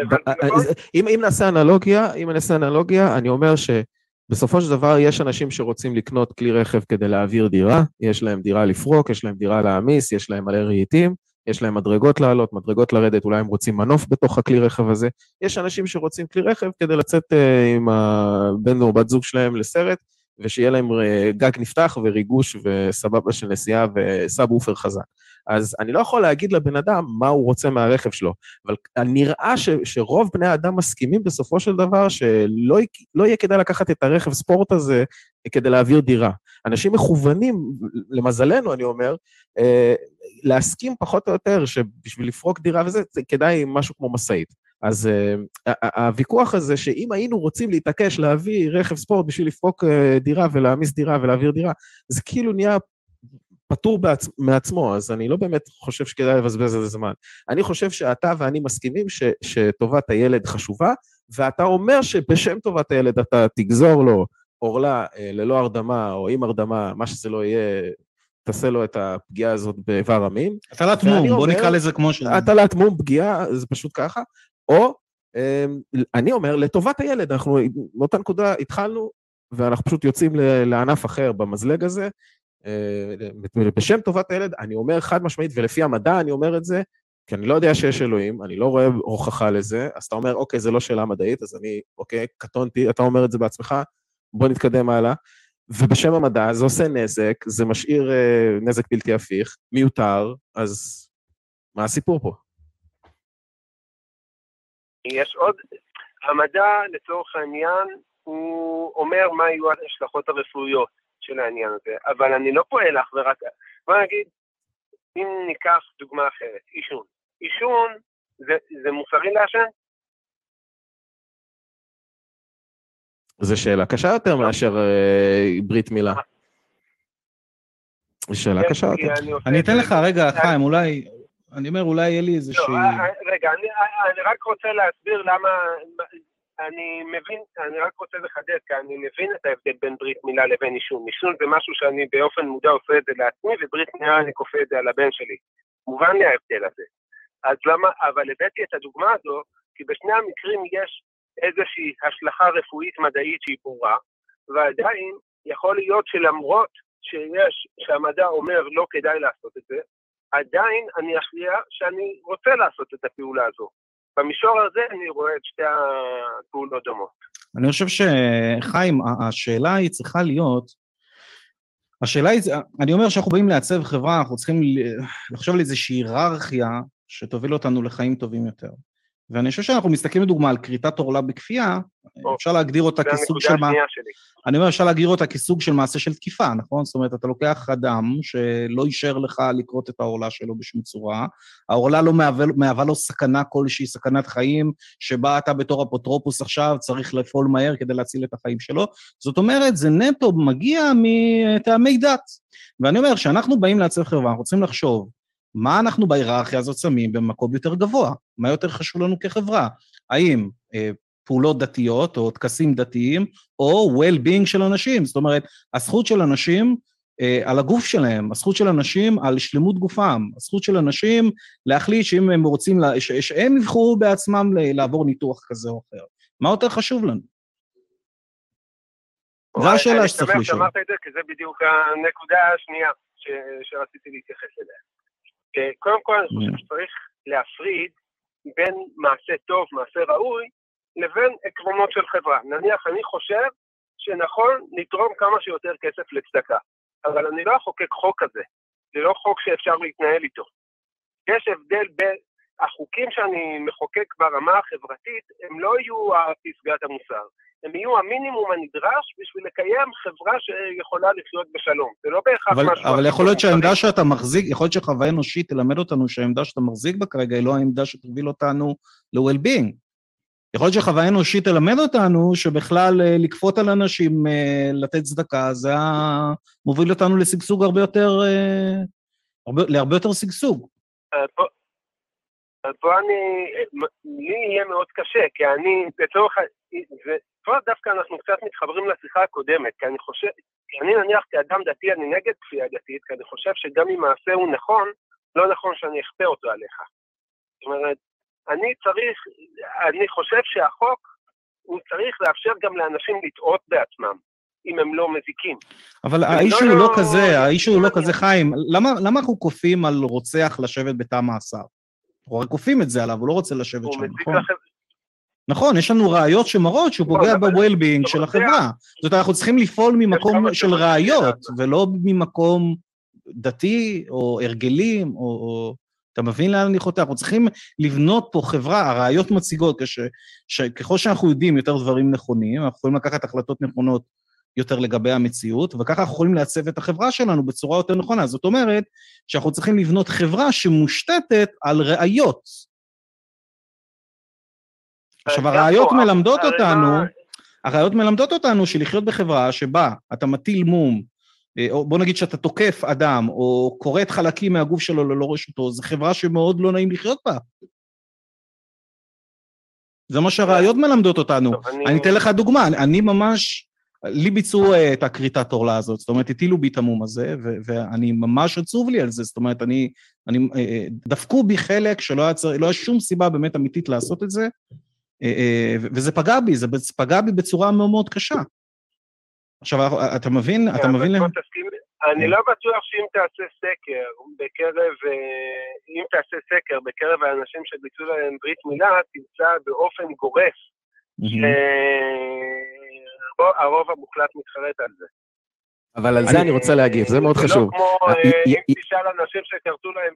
הבנתי אה, נכון? זה- אם אם נעשה אנלוגיה, אם נעשה אנלוגיה, אני אומר שבסופו של דבר יש אנשים שרוצים לקנות כלי רכב כדי להעביר דירה, יש להם דירה לפרוק, יש להם דירה להעמיס, יש להם מלא רהיטים, יש להם מדרגות לעלות, מדרגות לרדת, אולי הם רוצים מנוף בתוך הכלי רכב הזה. יש אנשים שרוצים כלי רכב כדי לצאת אה, עם הבן או בת זוג שלהם לסרט, ושיהיה להם אה, גג נפתח וריגוש וסבבה של נסיעה וסאב אופר חזק. אז אני לא יכול להגיד לבן אדם מה הוא רוצה מהרכב שלו, אבל נראה ש, שרוב בני האדם מסכימים בסופו של דבר שלא לא יהיה כדאי לקחת את הרכב ספורט הזה כדי להעביר דירה. אנשים מכוונים, למזלנו אני אומר, אה, להסכים פחות או יותר שבשביל לפרוק דירה וזה, זה כדאי משהו כמו משאית. אז uh, הוויכוח הזה שאם היינו רוצים להתעקש להביא רכב ספורט בשביל לפרוק uh, דירה ולהעמיס דירה ולהעביר דירה, זה כאילו נהיה פטור בעצ... מעצמו, אז אני לא באמת חושב שכדאי לבזבז על זה זמן. אני חושב שאתה ואני מסכימים ש... שטובת הילד חשובה, ואתה אומר שבשם טובת הילד אתה תגזור לו עורלה אה, ללא הרדמה או עם הרדמה, מה שזה לא יהיה, תעשה לו את הפגיעה הזאת באיבר המין. הטלת מום, בוא נקרא לזה כמו שזה. הטלת מום, פגיעה, זה פשוט ככה, או אמ, אני אומר, לטובת הילד, אנחנו מאותה נקודה התחלנו, ואנחנו פשוט יוצאים לענף אחר במזלג הזה, אה, בשם טובת הילד, אני אומר חד משמעית, ולפי המדע אני אומר את זה, כי אני לא יודע שיש אלוהים, אני לא רואה הוכחה לזה, אז אתה אומר, אוקיי, זה לא שאלה מדעית, אז אני, אוקיי, קטונתי, אתה אומר את זה בעצמך, בוא נתקדם הלאה. ובשם המדע זה עושה נזק, זה משאיר אה, נזק בלתי הפיך, מיותר, אז מה הסיפור פה? יש עוד, המדע לצורך העניין, הוא אומר מה יהיו ההשלכות הרפואיות של העניין הזה, אבל אני לא פועל אך ורק, בוא נגיד, אם ניקח דוגמה אחרת, עישון. עישון זה, זה מוסרי לעשן? זו שאלה קשה יותר מאשר אה, ברית מילה. זו שאלה כן, קשה יותר. אני אתן לך רגע, חיים, אולי, אני אומר, אולי יהיה לי איזושהי... לא, אה, אה, רגע, אני, אה, אני רק רוצה להסביר למה, אני מבין, אני רק רוצה לחדד, כי אני מבין את ההבדל בין ברית מילה לבין עישון. עישון זה משהו שאני באופן מודע עושה את זה לעצמי, וברית מילה אני כופה את זה על הבן שלי. מובן לי ההבדל הזה. אז למה, אבל הבאתי את הדוגמה הזו, כי בשני המקרים יש איזושהי השלכה רפואית מדעית שהיא ברורה, ועדיין יכול להיות שלמרות שיש, שהמדע אומר לא כדאי לעשות את זה, עדיין אני אכריע שאני רוצה לעשות את הפעולה הזו. במישור הזה אני רואה את שתי הפעולות דומות. אני חושב שחיים, השאלה היא צריכה להיות, השאלה היא, אני אומר שאנחנו באים לעצב חברה, אנחנו צריכים לחשוב על איזושהי היררכיה שתוביל אותנו לחיים טובים יותר. ואני חושב שאנחנו מסתכלים לדוגמה על כריתת עורלה בכפייה, או, אפשר להגדיר אותה כסוג של... מה-. אני אומר, אפשר להגדיר אותה כסוג של מעשה של תקיפה, נכון? זאת אומרת, אתה לוקח אדם שלא אישר לך לכרות את העורלה שלו בשום צורה, העורלה לא מהווה, מהווה לו סכנה כלשהי, סכנת חיים, שבה אתה בתור אפוטרופוס עכשיו צריך לפעול מהר כדי להציל את החיים שלו. זאת אומרת, זה נטו מגיע מטעמי דת. ואני אומר, כשאנחנו באים לעצב חברה, אנחנו צריכים לחשוב, מה אנחנו בהיררכיה הזאת שמים במקום יותר גבוה? מה יותר חשוב לנו כחברה? האם אה, פעולות דתיות או טקסים דתיים, או well-being של אנשים, זאת אומרת, הזכות של אנשים אה, על הגוף שלהם, הזכות של אנשים על שלמות גופם, הזכות של אנשים להחליט שאם הם רוצים, לה, ש, שהם יבחרו בעצמם ל- לעבור ניתוח כזה או אחר. מה יותר חשוב לנו? זו השאלה שצריך אני לשאול. שמח שאמרת את זה, כי זה בדיוק הנקודה השנייה ש- שרציתי להתייחס אליה. קודם כל, אני חושב Mm. שצריך להפריד בין מעשה טוב, מעשה ראוי, לבין עקרונות של חברה. נניח, אני חושב שנכון לתרום כמה שיותר כסף לצדקה, אבל אני לא אחוקק חוק כזה, זה לא חוק שאפשר להתנהל איתו. יש הבדל בין... החוקים שאני מחוקק ברמה החברתית, הם לא יהיו פסגת המוסר. הם יהיו המינימום הנדרש בשביל לקיים חברה שיכולה לחיות בשלום. זה לא בהכרח אבל, משהו... אבל יכול להיות. שהעמדה שאתה מחזיק, יכול להיות שחוויה אנושית תלמד אותנו שהעמדה שאתה מחזיק בה כרגע היא לא העמדה שתוביל אותנו ל-well-being. יכול להיות שחוויה אנושית תלמד אותנו שבכלל אה, לכפות על אנשים אה, לתת צדקה, זה ה- מוביל אותנו לשגשוג הרבה יותר, אה, הרבה, להרבה יותר שגשוג. אז פה- אני, לי יהיה מאוד קשה, כי אני, לצורך, פה דווקא אנחנו קצת מתחברים לשיחה הקודמת, כי אני חושב, כי אני נניח כאדם דתי, אני נגד כפייה דתית, כי אני חושב שגם אם מעשה הוא נכון, לא נכון שאני אכפה אותו עליך. זאת אומרת, אני צריך, אני חושב שהחוק, הוא צריך לאפשר גם לאנשים לטעות בעצמם, אם הם לא מזיקים. אבל לא, האיש הוא לא לא, כזה, האיש הוא לא כזה חיים. למה, למה אנחנו כופים על רוצח לשבת בתא מאסר? אנחנו רק כופים את זה עליו, הוא לא רוצה לשבת שם, נכון? לכם, נכון, יש לנו ראיות שמראות שהוא נכון, פוגע ב-well-being של זה- החברה. זאת אומרת, אנחנו צריכים לפעול ממקום של ראיות, ולא ממקום דתי או הרגלים, או... או... אתה מבין לאן אני חותר? אנחנו צריכים לבנות פה חברה, הראיות מציגות כש, שככל שאנחנו יודעים יותר דברים נכונים, אנחנו יכולים לקחת החלטות נכונות יותר לגבי המציאות, וככה אנחנו יכולים לעצב את החברה שלנו בצורה יותר נכונה. זאת אומרת שאנחנו צריכים לבנות חברה שמושתתת על ראיות. עכשיו, גם הראיות מלמדות הרי אותנו, מה- הראיות מלמדות אותנו שלחיות בחברה שבה אתה מטיל מום, אה, או בוא נגיד שאתה תוקף אדם, או כורת חלקים מהגוף שלו ללא רשותו, זו חברה שמאוד לא נעים לחיות בה. זה מה שהראיות מלמדות אותנו. אני- אתן לך דוגמה, אני ממש, לי ביצעו אה, את הכריתת עורלה הזאת, זאת אומרת, הטילו בי את המום הזה, ו- ואני ממש עצוב לי על זה, זאת אומרת, אני, אני, אה, אה, דפקו בי חלק שלא היה, צר- לא היה שום סיבה באמת אמיתית לעשות את זה, וזה פגע בי, זה פגע בי בצורה מאוד מאוד קשה. עכשיו, אתה מבין, אתה כן, אבל מבין? אני לא בטוח שאם תעשה סקר בקרב, אם תעשה סקר בקרב האנשים שביצעו להם ברית מילה, תמצא באופן גורף שהרוב המוחלט מתחרט על זה. אבל על זה אני רוצה להגיב, זה מאוד לא חשוב. כמו אה, אה, י- אם תשאל אנשים שכרתו להם,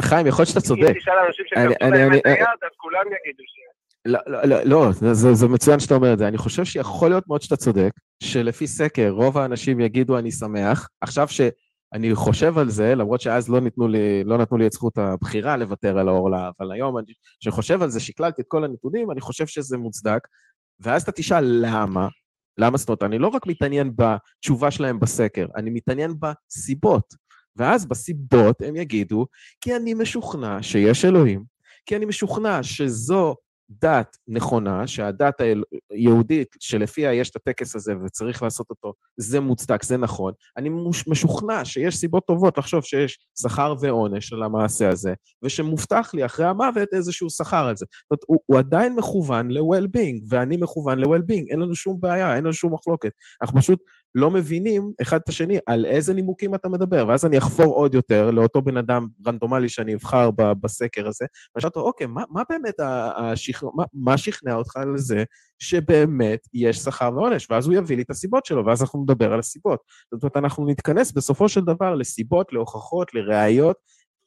חיים, יכול להיות שאתה צודק. אם תשאל אנשים שכרתו להם את היד, אז כולם יגידו ש... לא, לא, לא, לא זה, זה, זה מצוין שאתה אומר את זה. אני חושב שיכול להיות מאוד שאתה צודק, שלפי סקר רוב האנשים יגידו אני שמח. עכשיו שאני חושב על זה, למרות שאז לא, לי, לא נתנו לי את זכות הבחירה לוותר על העורלה, אבל היום אני- כשאני חושב על זה, שקללתי את כל הנתונים, אני חושב שזה מוצדק. ואז אתה תשאל למה, למה זאת אומרת, אני לא רק מתעניין בתשובה שלהם בסקר, אני מתעניין בסיבות. ואז בסיבות הם יגידו, כי אני משוכנע שיש אלוהים, כי אני משוכנע שזו דת נכונה, שהדת היהודית שלפיה יש את הטקס הזה וצריך לעשות אותו, זה מוצדק, זה נכון. אני משוכנע שיש סיבות טובות לחשוב שיש שכר ועונש על המעשה הזה, ושמובטח לי אחרי המוות איזשהו שכר על זה. זאת אומרת, הוא, הוא עדיין מכוון ל-well-being, ואני מכוון ל-well-being, אין לנו שום בעיה, אין לנו שום מחלוקת. אנחנו פשוט לא מבינים אחד את השני על איזה נימוקים אתה מדבר, ואז אני אחפור עוד יותר לאותו בן אדם רנדומלי שאני אבחר בסקר הזה, ואני שואל אותו, אוקיי, מה, מה באמת השכ... מה, מה שכנע אותך על זה שבאמת יש שכר ועונש? ואז הוא יביא לי את הסיבות שלו, ואז אנחנו נדבר על הסיבות. זאת אומרת, אנחנו נתכנס בסופו של דבר לסיבות, להוכחות, לראיות,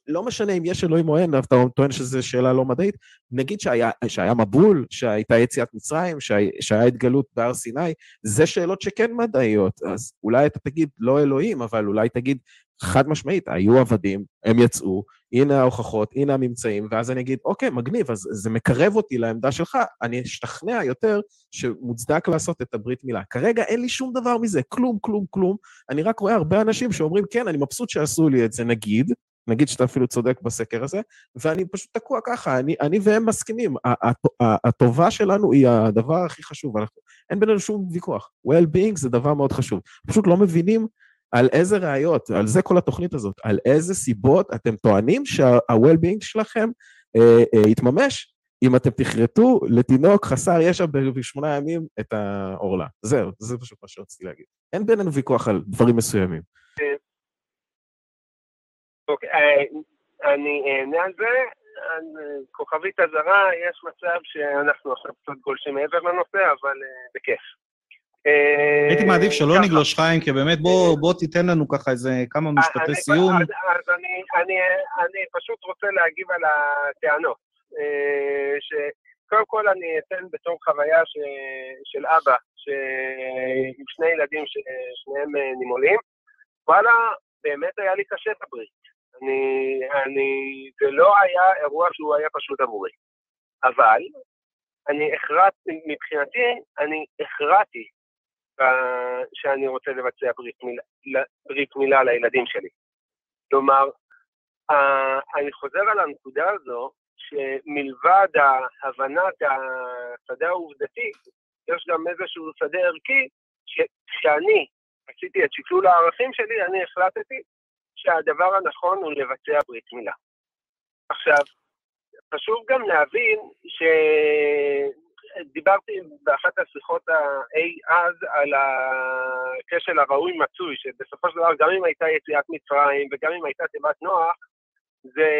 לא משנה אם יש אלוהים או אין, אתה טוען שזו שאלה לא מדעית, נגיד שהיה, שהיה מבול, שהייתה יציאת מצרים, שהיה, שהיה התגלות בהר סיני, זה שאלות שכן מדעיות, אז אולי אתה תגיד לא אלוהים, אבל אולי תגיד חד משמעית, היו עבדים, הם יצאו, הנה ההוכחות, הנה הממצאים, ואז אני אגיד, אוקיי, מגניב, אז זה מקרב אותי לעמדה שלך, אני אשתכנע יותר שמוצדק לעשות את הברית מילה. כרגע אין לי שום דבר מזה, כלום, כלום, כלום. אני רק רואה הרבה אנשים שאומרים, כן, אני מבסוט שעשו לי את זה, נגיד, נגיד שאתה אפילו צודק בסקר הזה, ואני פשוט תקוע ככה, אני, אני והם מסכימים. הטובה שלנו היא הדבר הכי חשוב, אנחנו, אין בינינו שום ויכוח. well-being זה דבר מאוד חשוב. פשוט לא מבינים על איזה ראיות, על זה כל התוכנית הזאת, על איזה סיבות אתם טוענים שה-well-being שלכם אה, אה, יתממש אם אתם תכרתו לתינוק חסר ישע בשמונה ימים את העורלה. זהו, זה פשוט מה שרציתי להגיד. אין בינינו ויכוח על דברים מסוימים. אוקיי, אה, אני אענה על זה. כוכבית אזהרה, יש מצב שאנחנו עכשיו קצת גולשים מעבר לנושא, אבל אה, בכיף. אה, הייתי מעדיף שלא נגלוש חיים, כי באמת בוא תיתן לנו ככה איזה כמה משפטי סיום. אז אני פשוט רוצה להגיב על הטענות. שקודם כל אני אתן בתור חוויה של אבא, עם שני ילדים ששניהם נימולים. וואלה, באמת היה לי קשה בברית. אני, אני, זה לא היה אירוע שהוא היה פשוט עבורי. אבל אני הכרעתי, מבחינתי, אני הכרעתי uh, שאני רוצה לבצע ברית מילה, ברית מילה לילדים שלי. כלומר, uh, אני חוזר על הנקודה הזו, שמלבד הבנת השדה העובדתי, יש גם איזשהו שדה ערכי, שכשאני עשיתי את שקלול הערכים שלי, אני החלטתי שהדבר הנכון הוא לבצע ברית מילה. עכשיו, חשוב גם להבין שדיברתי באחת השיחות האי אז על הכשל הראוי מצוי, שבסופו של דבר גם אם הייתה יציאת מצרים וגם אם הייתה תיבת נוח, זה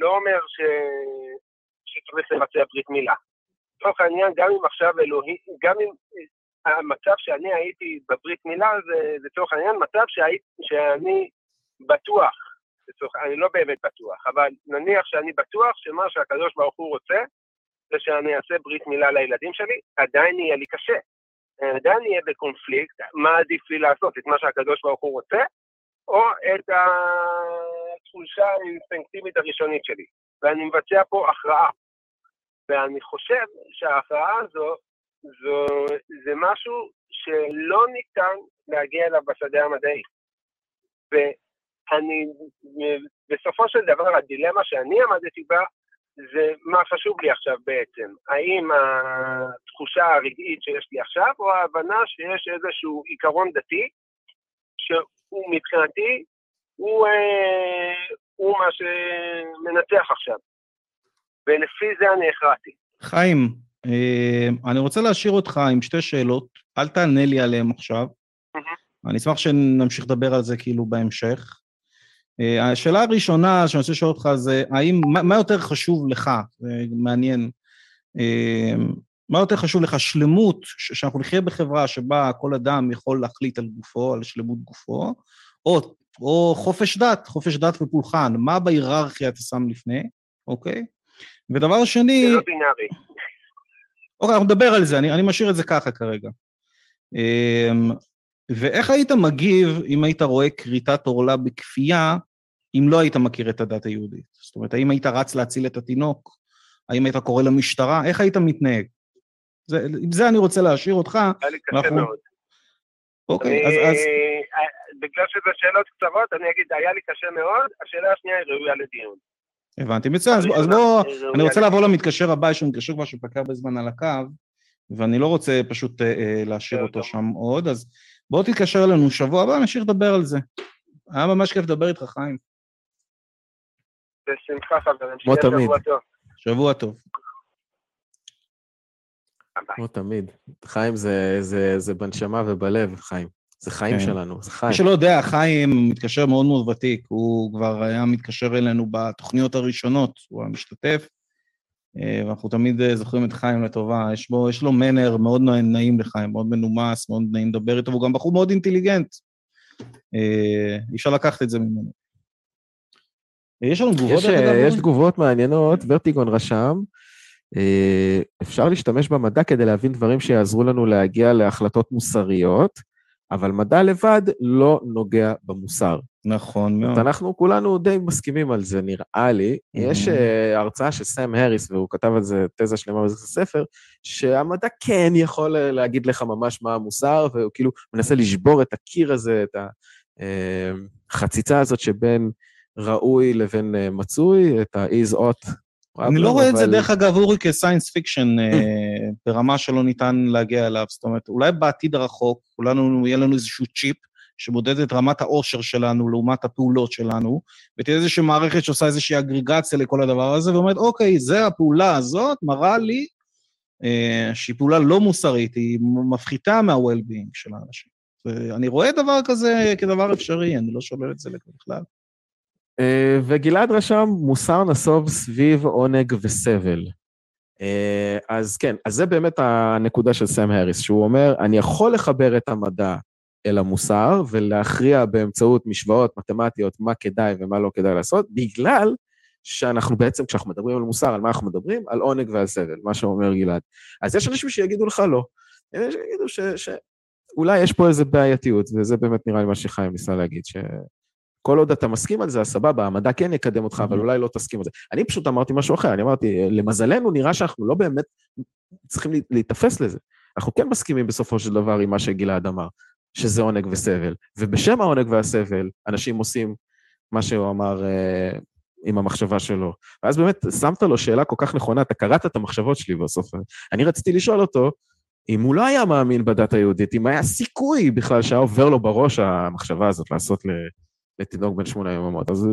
לא אומר ש... שצריך לבצע ברית מילה. לצורך העניין, גם אם עכשיו אלוהים, גם אם המצב שאני הייתי בברית מילה זה לצורך העניין מצב שהי, שאני בטוח, לצורך, אני לא באמת בטוח, אבל נניח שאני בטוח שמה שהקדוש ברוך הוא רוצה זה שאני אעשה ברית מילה לילדים שלי, עדיין יהיה לי קשה. עדיין יהיה בקונפליקט, מה עדיף לי לעשות, את מה שהקדוש ברוך הוא רוצה, או את התחושה האינסטינקטיבית הראשונית שלי. ואני מבצע פה הכרעה. ואני חושב שההכרעה הזו זו, זה משהו שלא ניתן להגיע אליו בשדה המדעי. ואני, בסופו של דבר, הדילמה שאני עמדתי בה, זה מה חשוב לי עכשיו בעצם. האם התחושה הרגעית שיש לי עכשיו, או ההבנה שיש איזשהו עיקרון דתי, שהוא מבחינתי, הוא, אה, הוא מה שמנצח עכשיו. ולפי זה אני הכרעתי. חיים, אה, אני רוצה להשאיר אותך עם שתי שאלות, אל תענה לי עליהן עכשיו. אני אשמח שנמשיך לדבר על זה כאילו בהמשך. אה, השאלה הראשונה שאני רוצה לשאול אותך זה, האם, מה, מה יותר חשוב לך, זה מעניין, אה, מה יותר חשוב לך, שלמות, שאנחנו נחיה בחברה שבה כל אדם יכול להחליט על גופו, על שלמות גופו, או, או חופש דת, חופש דת ופולחן, מה בהיררכיה אתה שם לפני, אוקיי? ודבר שני... זה לא בינארי. אוקיי, אנחנו נדבר על זה, אני, אני משאיר את זה ככה כרגע. אמ, ואיך היית מגיב אם היית רואה כריתת עורלה בכפייה, אם לא היית מכיר את הדת היהודית? זאת אומרת, האם היית רץ להציל את התינוק? האם היית קורא למשטרה? איך היית מתנהג? זה, עם זה אני רוצה להשאיר אותך. היה לי קשה אנחנו- מאוד. אוקיי, אז, אני- אז אה, בגלל שזה שאלות קצרות, אני אגיד, היה לי קשה מאוד, השאלה השנייה היא ראויה לדיון. הבנתי, מצוין, אז, אז בוא, אני רוצה. לעבור למתקשר הבא, יש לנו מתקשר כבר שפקע הרבה זמן על הקו, ואני לא רוצה פשוט אה, אה, להשאיר אותו. שם עוד, אז בוא תתקשר אלינו שבוע הבא, נמשיך לדבר על זה. היה ממש כיף לדבר איתך, חיים. בשמחה חברים, כמו תמיד. שבוע טוב. כמו תמיד. חיים זה, זה, זה בנשמה ובלב, חיים. זה חיים כן. שלנו, זה חיים. מי שלא יודע, חיים מתקשר מאוד מאוד ותיק, הוא כבר היה מתקשר אלינו בתוכניות הראשונות, הוא היה משתתף, אה, ואנחנו תמיד אה, זוכרים את חיים לטובה. יש, בו, יש לו מנר מאוד נעים לחיים, מאוד מנומס, מאוד נעים לדבר איתו, והוא גם בחור מאוד אינטליגנט. אה, אי אפשר לקחת את זה ממנו. אה, יש לנו תגובות? יש, אה, יש? תגובות מעניינות, ורטיגון רשם, אה, אפשר להשתמש במדע כדי להבין דברים שיעזרו לנו להגיע להחלטות מוסריות, אבל מדע לבד לא נוגע במוסר. נכון מאוד. אנחנו כולנו די מסכימים על זה, נראה לי. יש uh, הרצאה של סם האריס, והוא כתב על זה תזה שלמה בספר, שהמדע כן יכול אה, להגיד לך ממש מה המוסר, והוא כאילו מנסה לשבור את הקיר הזה, את החציצה הזאת שבין ראוי לבין אה, מצוי, את ה-is ought. אני לא רואה את זה, דרך אגב, אורי, כ science fiction אה, ברמה שלא ניתן להגיע אליו. זאת אומרת, אולי בעתיד הרחוק, כולנו, יהיה לנו איזשהו צ'יפ שמודד את רמת האושר שלנו לעומת הפעולות שלנו, ותהיה איזושהי מערכת שעושה איזושהי אגרגציה לכל הדבר הזה, ואומרת, אוקיי, זה הפעולה הזאת, מראה לי אה, שהיא פעולה לא מוסרית, היא מפחיתה מה-well-being של האנשים. ואני רואה דבר כזה כדבר אפשרי, אני לא שולל את זה בכלל. אה, וגלעד רשם, מוסר נסוב סביב עונג וסבל. אה, אז כן, אז זה באמת הנקודה של סם האריס, שהוא אומר, אני יכול לחבר את המדע אל המוסר ולהכריע באמצעות משוואות מתמטיות מה כדאי ומה לא כדאי לעשות, בגלל שאנחנו בעצם, כשאנחנו מדברים על מוסר, על מה אנחנו מדברים? על עונג ועל סבל, מה שאומר גלעד. אז יש אנשים שיגידו לך לא. יש שיגידו ש... ש... אולי יש פה איזה בעייתיות, וזה באמת נראה לי מה שחיים ניסה להגיד, ש... כל עוד אתה מסכים על זה, אז סבבה, המדע כן יקדם אותך, אבל אולי לא תסכים על זה. אני פשוט אמרתי משהו אחר, אני אמרתי, למזלנו נראה שאנחנו לא באמת צריכים לה- להיתפס לזה. אנחנו כן מסכימים בסופו של דבר עם מה שגלעד אמר, שזה עונג וסבל. ובשם העונג והסבל, אנשים עושים מה שהוא אמר אה, עם המחשבה שלו. ואז באמת שמת לו שאלה כל כך נכונה, אתה קראת את המחשבות שלי בסוף. אני רציתי לשאול אותו, אם הוא לא היה מאמין בדת היהודית, אם היה סיכוי בכלל שהיה עובר לו בראש המחשבה הזאת לעשות ל... לתינוק בן שמונה יממות. אז,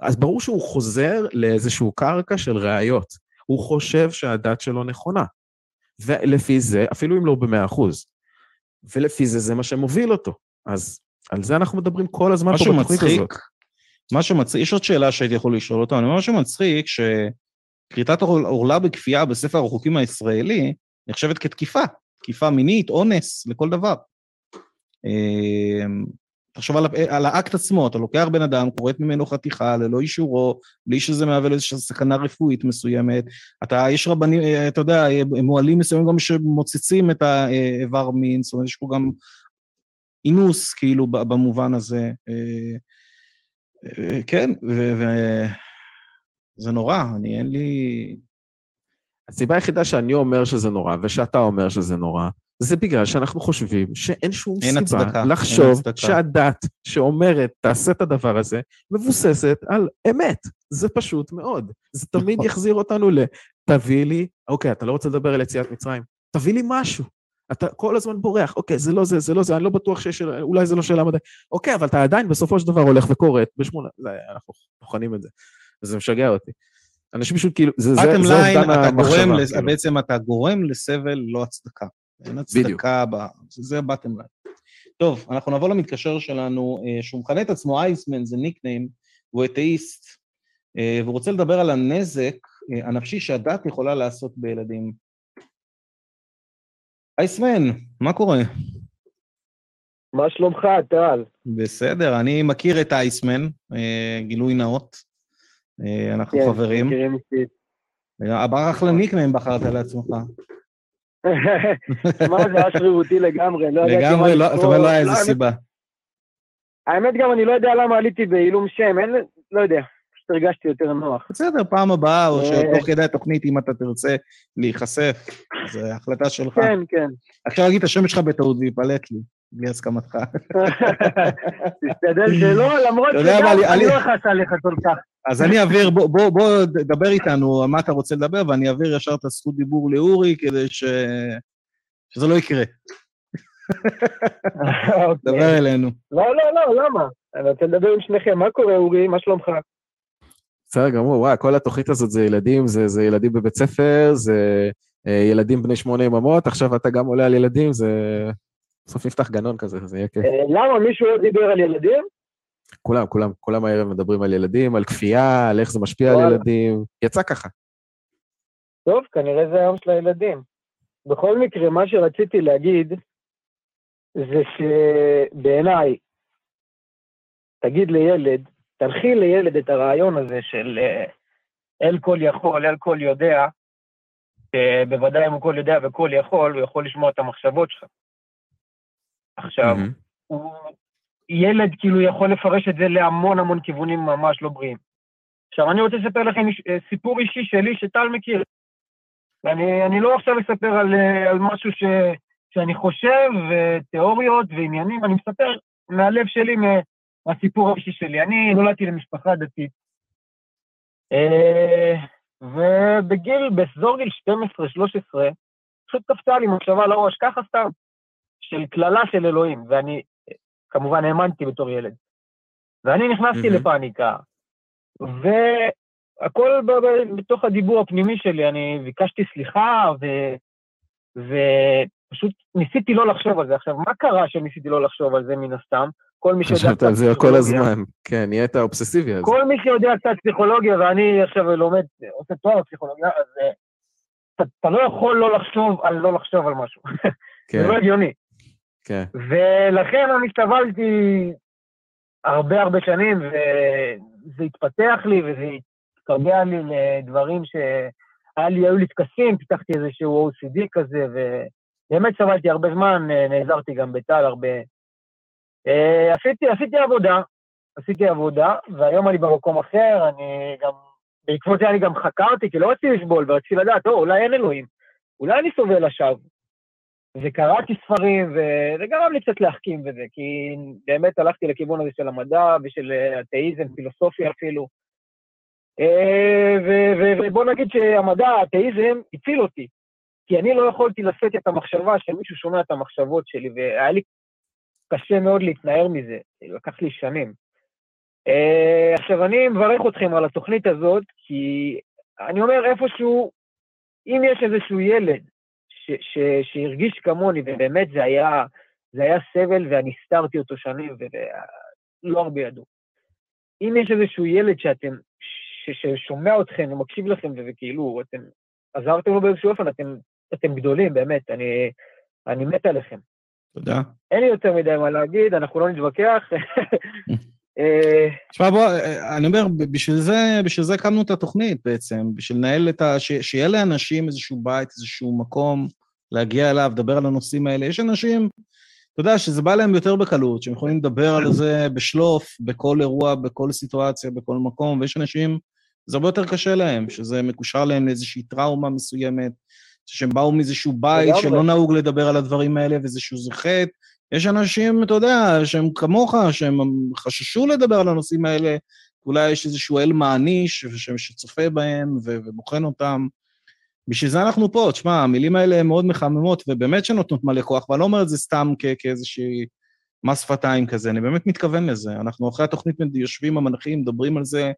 אז ברור שהוא חוזר לאיזשהו קרקע של ראיות. הוא חושב שהדת שלו נכונה. ולפי זה, אפילו אם לא במאה אחוז, ולפי זה, זה מה שמוביל אותו. אז על זה אנחנו מדברים כל הזמן פה בתוכנית שמצחיק, הזאת. מה שמצחיק, יש עוד שאלה שהייתי יכול לשאול אותה, אני אומר מה שמצחיק, שכריתת עור- עורלה בכפייה בספר החוקים הישראלי נחשבת כתקיפה, תקיפה מינית, אונס, לכל דבר. תחשוב על, ה- על האקט עצמו, אתה לוקח בן אדם, כורת ממנו חתיכה ללא אישורו, בלי שזה מהווה לו איזושהי סכנה רפואית מסוימת. אתה, יש רבנים, אה, אתה יודע, אה, מועלים מסוימים גם שמוצצים את האיבר מין, זאת אומרת, יש פה גם אינוס, כאילו, במובן הזה. אה, אה, כן, וזה נורא, אני אין לי... הסיבה היחידה שאני אומר שזה נורא, ושאתה אומר שזה נורא, זה בגלל שאנחנו חושבים שאין שום אין סיבה הצדקה, אין לחשוב הצדקה. שהדת שאומרת, תעשה את הדבר הזה, מבוססת על אמת. זה פשוט מאוד. זה תמיד נכון. יחזיר אותנו ל... תביא לי, אוקיי, אתה לא רוצה לדבר על יציאת מצרים, תביא לי משהו. אתה כל הזמן בורח, אוקיי, זה לא זה, זה לא זה, אני לא בטוח שיש, אולי זה לא שאלה מדעית. אוקיי, אבל אתה עדיין בסופו של דבר הולך וכורת בשמונה, זה, אנחנו טוחנים את זה. וזה משגע אותי. אנשים פשוט כאילו, זה, זה, bottom זה line, אובדן המחשבה. לס- כאילו. בעצם אתה גורם לסבל, ללא הצדקה. אין. הצדקה, ב... זה ה bottom line. טוב, אנחנו נעבור למתקשר שלנו, אה, שהוא מכנה את עצמו אייסמן, זה nickname, הוא אתאיסט, אה, והוא רוצה לדבר על הנזק אה, הנפשי שהדת יכולה לעשות בילדים. אייסמן, מה קורה? מה שלומך, טל? בסדר, אני מכיר את אייסמן, גילוי נאות. אנחנו כן, חברים. מכירים אישית. אבל אחלה ניקניים בחרת לעצמך. שמע, זה היה שרירותי לגמרי, לא ידעתי מה לגמרי, לא, לקרוא. אתה אומר, לא היה איזה האמת- סיבה. האמת גם, אני לא יודע למה עליתי בעילום שם, אין, לא יודע. פשוט הרגשתי יותר נוח. בסדר, פעם הבאה, או אה. שתוך כדי התוכנית, אם אתה תרצה להיחשף, זו החלטה שלך. כן, כן. עכשיו אגיד את השם שלך בטעות וייפלט לי, בלי הסכמתך. תשתדל שלא, למרות שגם אני- לא אכעס עליך כל כך. אז אני אעביר, בוא, בוא, בוא דבר איתנו על מה אתה רוצה לדבר, ואני אעביר ישר את הזכות דיבור לאורי, כדי ש... שזה לא יקרה. אוקיי. דבר אלינו. לא, לא, לא, למה? אני רוצה לדבר עם שניכם. מה קורה, אורי? מה שלומך? בסדר גמור, וואי, כל התוכנית הזאת זה ילדים, זה, זה ילדים בבית ספר, זה אה, ילדים בני שמונה יממות, עכשיו אתה גם עולה על ילדים, זה... בסוף נפתח גנון כזה, זה יהיה כיף. אה, למה? מישהו לא דיבר על ילדים? כולם, כולם, כולם הערב מדברים על ילדים, על כפייה, על איך זה משפיע על. ילדים. יצא ככה. טוב, כנראה זה היום של הילדים. בכל מקרה, מה שרציתי להגיד זה שבעיניי, תגיד לילד, תנחיל לילד את הרעיון הזה של אה, אל כל יכול, אל כל יודע, שבוודאי אם הוא כל יודע וכל יכול, הוא יכול לשמוע את המחשבות שלך. עכשיו, מהמם. הוא ילד כאילו יכול לפרש את זה להמון המון כיוונים ממש לא בריאים. עכשיו, אני רוצה לספר לכם אה, סיפור אישי שלי שטל מכיר. ואני אני לא עכשיו אספר על, אה, על משהו ש, שאני חושב, ותיאוריות ועניינים, אני מספר מהלב שלי, מה- מהסיפור האישי שלי. אני נולדתי למשפחה דתית, אה, ובגיל, באזור גיל 12-13, פשוט קפצה לי מחשבה לראש, ככה סתם, של קללה של אלוהים, ואני כמובן האמנתי בתור ילד. ואני נכנסתי מהמם. לפאניקה, והכל ב- ב- בתוך הדיבור הפנימי שלי, אני ביקשתי סליחה, ו... ופשוט ניסיתי לא לחשוב על זה. עכשיו, מה קרה שניסיתי לא לחשוב על זה מן הסתם? כל מי שיודע חשבת קצת על זה כל פסיכולוגיה- הזמן. כן, נהיית אובססיבי על. כל מי שיודע קצת פסיכולוגיה, ואני עכשיו לומד, עושה תואר בפסיכולוגיה, אז אה, אתה, אתה לא יכול לא לחשוב על לא לחשוב על משהו. כן, זה לא הגיוני. כן. ולכן אני סבלתי הרבה הרבה שנים, וזה התפתח לי וזה התקבע לי לדברים שהיה לי, היו לי טקסים, פיתחתי איזשהו OCD כזה, ובאמת סבלתי הרבה זמן, נעזרתי גם בטל הרבה. אה, עשיתי, עשיתי עבודה, עשיתי עבודה, והיום אני במקום אחר, אני גם, בעקבות זה אני גם חקרתי, כי לא רציתי לסבול, ורציתי לדעת, או, אולי אין אלוהים, אולי אני סובל לשווא. וקראתי ספרים, וזה גרם לי קצת להחכים בזה, כי באמת הלכתי לכיוון הזה של המדע ושל אה, אתאיזם, פילוסופיה אפילו. אה, ובוא נגיד שהמדע, האתאיזם, הציל אותי. כי אני לא יכולתי לשאת את המחשבה שמישהו שומע את המחשבות שלי, והיה לי קשה מאוד להתנער מזה, לקח לי שנים. אה, עכשיו, אני מברך אתכם על התוכנית הזאת, כי אני אומר איפשהו, אם יש איזשהו ילד ש- ש- שהרגיש כמוני, ובאמת זה היה, זה היה סבל ואני הסתרתי אותו שנים, ולא הרבה ידעו. אם יש איזשהו ילד שאתם, ש- ששומע אתכם ומקשיב לכם, וכאילו, אתם עזרתם לו באיזשהו אופן, אתם, אתם גדולים, באמת, אני, אני מת עליכם. תודה. אין לי יותר מדי מה להגיד, אנחנו לא נתווכח. תשמע, בוא, אה, אני אומר, בשביל זה, בשביל זה הקמנו את התוכנית בעצם, בשביל לנהל את ה... ש, שיהיה לאנשים איזשהו בית, איזשהו מקום להגיע אליו, לדבר על הנושאים האלה. יש אנשים, אתה יודע, שזה בא להם יותר בקלות, שהם יכולים לדבר על זה בשלוף, בכל אירוע, בכל סיטואציה, בכל מקום, ויש אנשים, זה הרבה יותר קשה להם, שזה מקושר להם לאיזושהי טראומה מסוימת, שהם באו מאיזשהו בית. שלא נהוג לדבר על הדברים האלה, ואיזשהו זה חטא. יש אנשים, אתה יודע, שהם כמוך, שהם חששו לדבר על הנושאים האלה, אולי יש איזשהו אל מעניש שצופה בהם ובוחן אותם. בשביל זה אנחנו פה, תשמע, המילים האלה הן מאוד מחממות ובאמת שנותנות מלא כוח, ואני לא אומר את זה סתם כ- כאיזושהי מס שפתיים כזה, אני באמת מתכוון לזה. אנחנו אחרי התוכנית יושבים המנחים, מדברים על זה,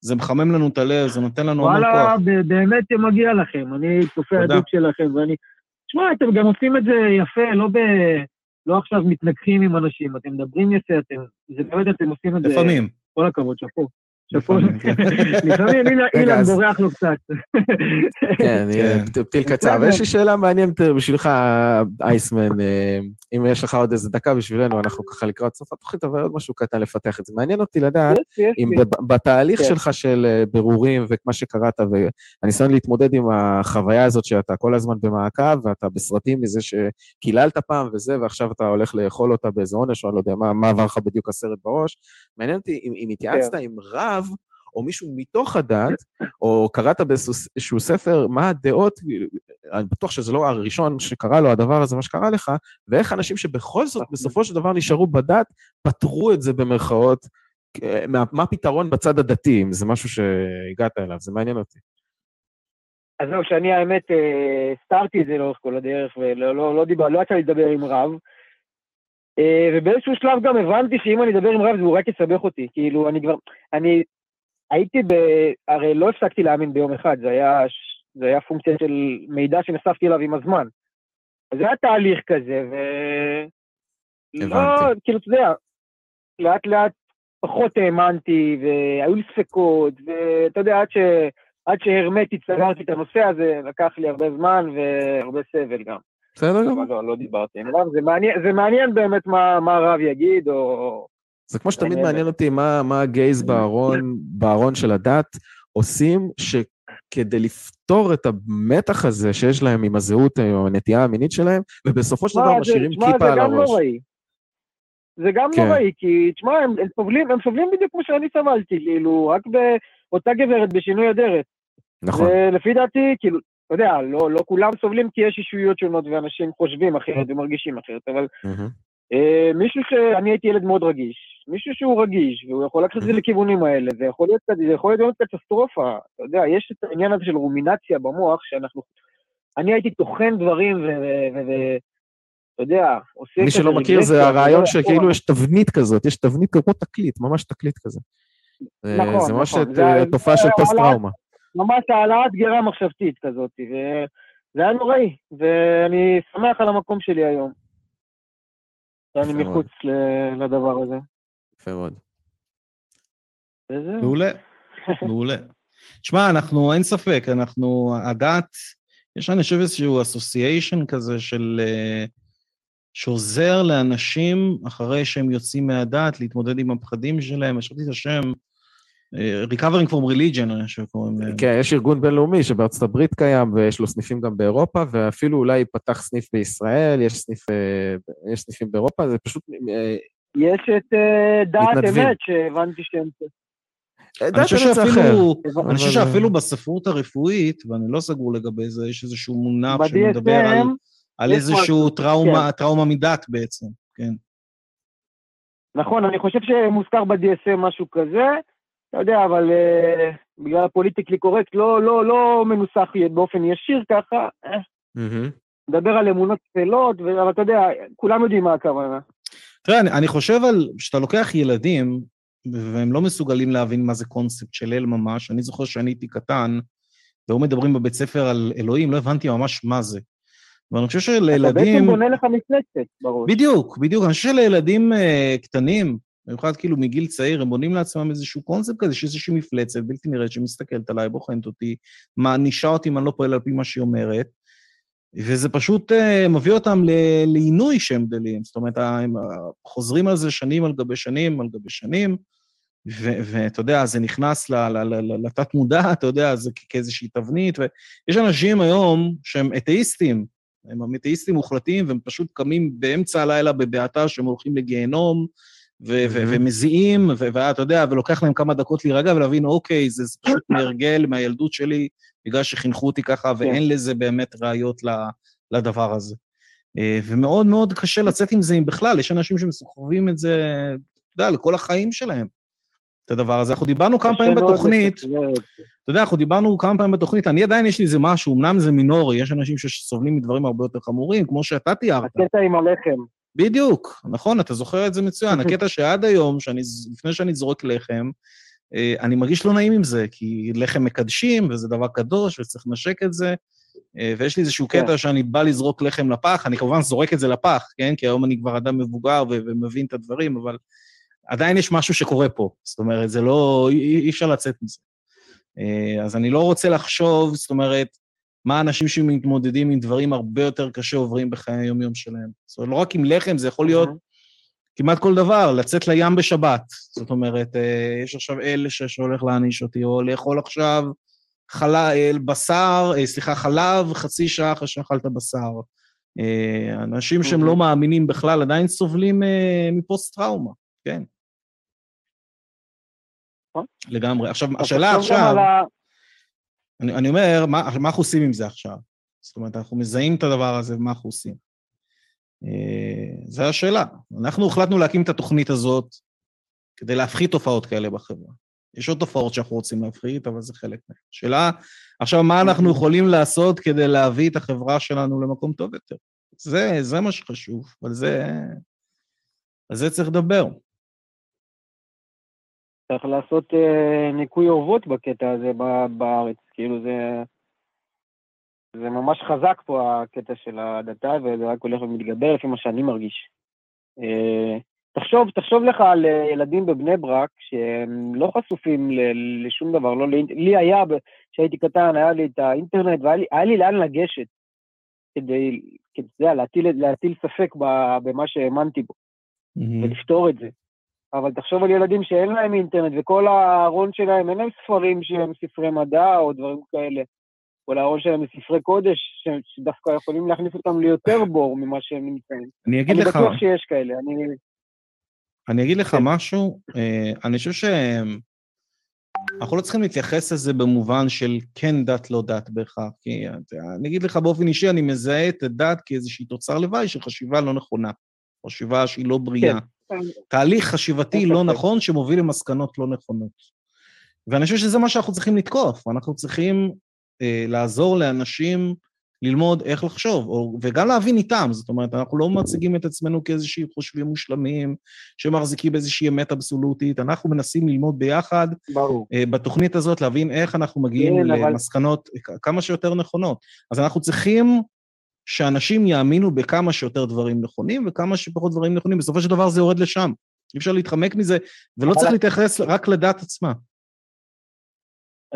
זה מחמם לנו את הלב, זה נותן לנו המון וואלה, כוח. ב- באמת מגיע לכם, אני צופה. הדוק שלכם, ואני... תשמע, אתם גם עושים את זה יפה, לא ב... לא עכשיו מתנגחים עם אנשים, אתם מדברים יפה, אתם... זה באמת, אתם עושים את זה... לפעמים. כל הכבוד, שאפו. שאפו. לפעמים, כן. אילן- אז- בורח לו קצת. כן, כן. פתיל קצר. אבל יש לי שאלה מעניינת בשבילך, אייסמן, אה, אם יש לך עוד איזה דקה בשבילנו, אנחנו ככה לקראת סוף התוכנית, אבל עוד משהו קטן לפתח את זה. מעניין אותי לדעת, אם בתהליך כן. שלך של אה, בירורים ומה שקראת, והניסיון להתמודד עם החוויה הזאת שאתה כל הזמן במעקב, ואתה בסרטים מזה שקיללת פעם וזה, ועכשיו אתה הולך לאכול אותה באיזה עונש, או אני לא יודע מה, עבר לך בדיוק הסרט בראש. מעניין אותי אם, אם התייעצת כן. עם רב, או מישהו מתוך הדת, או קראת באיזשהו ספר מה הדעות, אני בטוח שזה לא הראשון שקרה לו הדבר הזה, מה שקרה לך, ואיך אנשים שבכל זאת בסופו של דבר נשארו בדת, פתרו את זה במרכאות, מה, הפתרון בצד הדתי, אם זה משהו שהגעת אליו, זה מעניין אותי. אז זהו, שאני האמת, אה, הסתרתי את זה לאורך כל הדרך, ולא לא, לא דיבר, לא יצא לי לדבר עם רב. אה, ובאיזשהו שלב גם הבנתי שאם אני אדבר עם רב, זה הוא רק יסבך אותי. כאילו, אני כבר, אני הייתי ב... הרי לא הפסקתי להאמין ביום אחד, זה היה, זה היה פונקציה של מידע שנחשפתי אליו עם הזמן. אז זה היה תהליך כזה, ו... הבנתי. לא, כאילו, אתה יודע, לאט לאט פחות האמנתי, והיו לי ספקות, ואתה יודע, עד, ש... עד שהרמטית סגרתי את הנושא הזה, לקח לי הרבה זמן והרבה סבל גם. בסדר גמור. לא, לא דיברתי עם רב, זה מעניין, זה מעניין באמת מה, מה הרב יגיד, או... זה כמו שתמיד מעניין. אותי מה, מה הגייז בארון, בארון של הדת עושים, שכדי לפתור את המתח הזה שיש להם עם הזהות או הנטייה המינית שלהם, ובסופו של דבר משאירים כיפה זה על גם הראש. נוראי. זה גם כן. נוראי, כי תשמע, הם, הם סובלים, הם סובלים בדיוק כמו שאני סבלתי, כאילו, רק באותה גברת בשינוי אדרת. נכון. ולפי דעתי, כאילו, אתה יודע, לא, לא כולם סובלים כי יש אישויות שונות ואנשים חושבים אחרת ומרגישים אחרת, אבל מהמם. אה, מישהו שאני הייתי ילד מאוד רגיש, מישהו שהוא רגיש, והוא יכול לקחת את זה לכיוונים האלה, זה יכול להיות, זה יכול להיות קטסטרופה. אתה יודע, יש את העניין הזה של רומינציה במוח, שאנחנו... אני הייתי טוחן דברים, ואתה יודע, עושה מי שלא מכיר זה הרעיון שכאילו. יש תבנית כזאת, יש תבנית כמו תקליט, ממש תקליט כזה. נכון, זה ממש נכון. אה, תופעה של פוסט-טראומה. ממש העלאת גרה מחשבתית כזאת, וזה היה נוראי, ואני שמח על המקום שלי היום. שאני. מחוץ ל- לדבר הזה. יפה מאוד. וזהו. מעולה, מעולה. תשמע, אנחנו, אין ספק, אנחנו, הדת, יש, אני חושב, איזשהו אסוסיישן כזה של... אה, שעוזר לאנשים, אחרי שהם יוצאים מהדת, להתמודד עם הפחדים שלהם. השארתי את השם, Recovering from Religion, אני חושב שקוראים להם. כן, יש ארגון בינלאומי שבארצות הברית קיים, ויש לו סניפים גם באירופה, ואפילו אולי פתח סניף בישראל, יש סניף, אה, יש סניפים באירופה, זה פשוט... אה, יש את אה, דעת מתנדבים. אמת, שהבנתי שהם... אני חושב. שאפילו, אני חושב אבל- שאפילו בספרות הרפואית, ואני לא סגור לגבי זה, יש איזשהו מונח שמדבר על, על איזשהו משהו, טראומה, טראומה מדת בעצם, כן. נכון, אני חושב שמוזכר ב-DSM משהו כזה, אתה יודע, אבל אה, בגלל הפוליטיקלי קורקט, לא, לא, לא מנוסח באופן ישיר ככה, אה. מדבר על אמונות טפלות, ו- אבל אתה יודע, כולם יודעים מה הכוונה. תראה, אני, אני חושב על, שאתה לוקח ילדים, והם לא מסוגלים להבין מה זה קונספט של אל ממש, אני זוכר שאני הייתי קטן, והיו מדברים בבית ספר על אלוהים, לא הבנתי ממש מה זה. ואני חושב אתה בעצם שלילדים... בונה לך מפלצת בראש. בדיוק, בדיוק. אני חושב שלילדים uh, קטנים, במיוחד כאילו מגיל צעיר, הם בונים לעצמם איזשהו קונספט כזה, שיש איזושהי מפלצת בלתי נראית שמסתכלת עליי, בוחנת אותי, מענישה אותי אם אני לא פועל על פי מה שהיא אומרת, וזה פשוט uh, מביא אותם לעינוי שהם גדלים. זאת אומרת, הם חוזרים על זה שנים על גבי שנים על גבי שנים, ואתה יודע, זה נכנס לתת-מודע, אתה יודע, זה כאיזושהי תבנית, ויש אנשים היום שהם אתאיסטים, הם אתאיסטים מוחלטים, והם פשוט קמים באמצע הלילה בבעתה שהם הולכים לגיהנום, ו-. ומזיעים, ואתה יודע, ולוקח להם כמה דקות להירגע ולהבין, אוקיי, זה פשוט מהרגל, מהילדות שלי, בגלל שחינכו אותי ככה, ואין לזה באמת ראיות לדבר הזה. אה, ומאוד מאוד קשה לצאת עם זה אם בכלל, יש אנשים שמסוחבים את זה, אתה יודע, לכל החיים שלהם, את הדבר הזה. אנחנו דיברנו כמה פעמים בתוכנית. אתה יודע, אנחנו דיברנו כמה פעמים בתוכנית, אני עדיין יש לי איזה משהו, אמנם זה מינורי, יש אנשים שסובלים מדברים הרבה יותר חמורים, כמו שאתה תיארת. הקטע עם הלחם. בדיוק, נכון, אתה זוכר את זה מצוין. הקטע שעד היום, שאני, לפני שאני זורק לחם, אה, אני מרגיש לא נעים עם זה, כי לחם מקדשים, וזה דבר קדוש, וצריך לנשק את זה, אה, ויש לי איזשהו כן. קטע שאני בא לזרוק לחם לפח, אני כמובן זורק את זה לפח, כן? כי היום אני כבר אדם מבוגר ו- ומבין את הדברים, אבל עדיין יש משהו שקורה פה. זאת אומרת, זה לא, אי, אי אפשר לצאת מזה. אה, אז אני לא רוצה לחשוב, זאת אומרת, מה אנשים שמתמודדים עם דברים הרבה יותר קשה עוברים בחיי היום-יום שלהם. זאת אומרת, לא רק עם לחם, זה יכול להיות כמעט כל דבר, לצאת לים בשבת. זאת אומרת, אה, יש עכשיו אל שהולך להעניש אותי, או לאכול עכשיו חלל, בשר, אה, סליחה, חלב חצי שעה אחרי שאכלת בשר. אה, אנשים שהם לא מאמינים בכלל עדיין סובלים מפוסט-טראומה, כן. לגמרי. עכשיו, השאלה עכשיו, אני, אני אומר, מה, מה אנחנו עושים עם זה עכשיו? זאת אומרת, אנחנו מזהים את הדבר הזה, ומה אנחנו עושים? אה, זו השאלה. אנחנו החלטנו להקים את התוכנית הזאת כדי להפחית תופעות כאלה בחברה. יש עוד תופעות שאנחנו רוצים להפחית, אבל זה חלק מהן. השאלה, עכשיו, מה אנחנו יכולים לעשות כדי להביא את החברה שלנו למקום טוב יותר? זה, זה מה שחשוב, על זה, על זה צריך לדבר. צריך לעשות אה, ניקוי אורוות בקטע הזה בארץ, כאילו זה... זה ממש חזק פה הקטע של הדתה, וזה רק הולך ומתגבר לפי מה שאני מרגיש. אה, תחשוב, תחשוב לך על אה, ילדים בבני ברק שהם לא חשופים ל- לשום דבר, לא לאינט... לי היה, כשהייתי קטן, היה לי את האינטרנט והיה לי, לי לאן לגשת כדי, כדי להטיל, להטיל ספק במה שהאמנתי בו. ולפתור את זה. אבל תחשוב על ילדים שאין להם אינטרנט, וכל הארון שלהם, אין להם ספרים שהם ספרי מדע או דברים כאלה. כל הארון שלהם זה ספרי קודש, שדווקא יכולים להכניס אותם ליותר בור ממה שהם נמצאים. אני אגיד אני לך... בטוח שיש כאלה, אני... אני אגיד לך כן. משהו, אה, אני חושב שאנחנו לא צריכים להתייחס לזה במובן של כן דת, לא דת בהכרח. כי אני אגיד לך באופן אישי, אני מזהה את הדת כאיזושהי תוצר לוואי של חשיבה לא נכונה, חשיבה שהיא לא בריאה. כן. תהליך חשיבתי לא. נכון שמוביל למסקנות לא נכונות. ואני חושב שזה מה שאנחנו צריכים לתקוף, אנחנו צריכים אה, לעזור לאנשים ללמוד איך לחשוב, או, וגם להבין איתם, זאת אומרת, אנחנו לא מציגים את עצמנו כאיזושהי חושבים מושלמים, שמחזיקים באיזושהי אמת אבסולוטית, אנחנו מנסים ללמוד ביחד ברור. אה, בתוכנית הזאת, להבין איך אנחנו מגיעים כן, אבל- למסקנות כ- כמה שיותר נכונות. אז אנחנו צריכים שאנשים יאמינו בכמה שיותר דברים נכונים וכמה שפחות דברים נכונים. בסופו של דבר זה יורד לשם. אי אפשר להתחמק מזה, ולא צריך להתייחס רק לדת עצמה.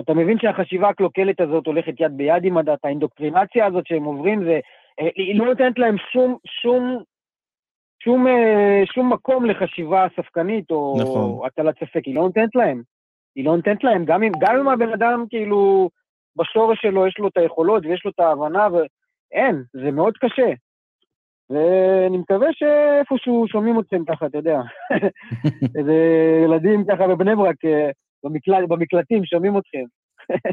אתה מבין שהחשיבה הקלוקלת הזאת הולכת יד ביד עם הדת, האינדוקטרינציה הזאת שהם עוברים, זה, אה, היא לא נותנת להם שום, שום, שום, אה, שום מקום לחשיבה ספקנית או נכון. הטלת ספק, היא לא נותנת להם. היא לא נותנת להם, גם אם, גם אם הבן אדם כאילו בשורש שלו יש לו את היכולות ויש לו את ההבנה, ואין, זה מאוד קשה. ואני מקווה שאיפשהו שומעים אתכם ככה, אתה יודע. איזה ילדים ככה בבני ברק, אה, במקלט, במקלטים, שומעים אתכם.